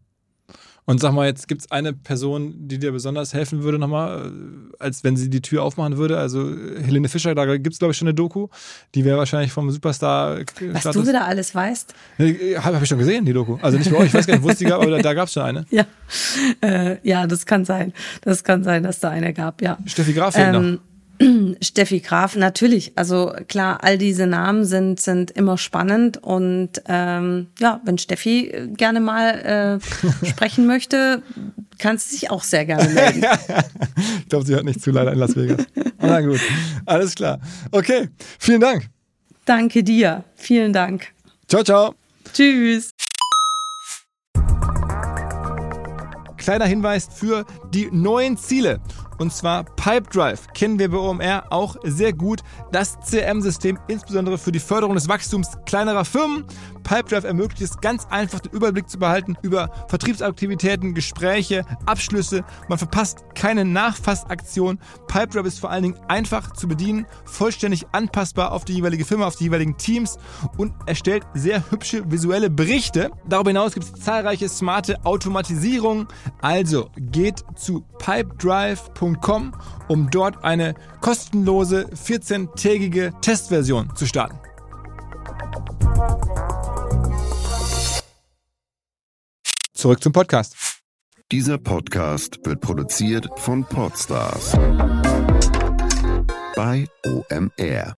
Und sag mal, jetzt gibt es eine Person, die dir besonders helfen würde nochmal, äh, als wenn sie die Tür aufmachen würde. Also Helene Fischer, da gibt es glaube ich schon eine Doku. Die wäre wahrscheinlich vom Superstar. Was Status. du wieder alles weißt? Habe hab ich schon gesehen, die Doku. Also nicht bei euch, ich weiß gar nicht, wo es die gab, aber da, da gab es schon eine. [laughs] Ja. Äh, ja, das kann sein. Das kann sein, dass da eine gab, ja. Steffi Graf ähm, noch. [clears throat] Steffi Graf, natürlich. Also klar, all diese Namen sind, sind immer spannend und ähm, ja, wenn Steffi gerne mal äh, sprechen [laughs] möchte, kann sie sich auch sehr gerne melden. [laughs] ich glaube, sie hört nicht zu leider in Las Vegas. Na gut, alles klar. Okay, vielen Dank. Danke dir. Vielen Dank. Ciao, ciao. Tschüss. Kleiner Hinweis für die neuen Ziele und zwar Pipedrive. Kennen wir bei OMR auch sehr gut. Das CRM-System insbesondere für die Förderung des Wachstums kleinerer Firmen. Pipedrive ermöglicht es ganz einfach den Überblick zu behalten über Vertriebsaktivitäten, Gespräche, Abschlüsse. Man verpasst keine Nachfassaktion. Pipedrive ist vor allen Dingen einfach zu bedienen, vollständig anpassbar auf die jeweilige Firma, auf die jeweiligen Teams und erstellt sehr hübsche visuelle Berichte. Darüber hinaus gibt es zahlreiche smarte Automatisierungen. Also geht zu pipedrive.com um dort eine kostenlose 14-tägige Testversion zu starten. Zurück zum Podcast. Dieser Podcast wird produziert von Podstars bei OMR.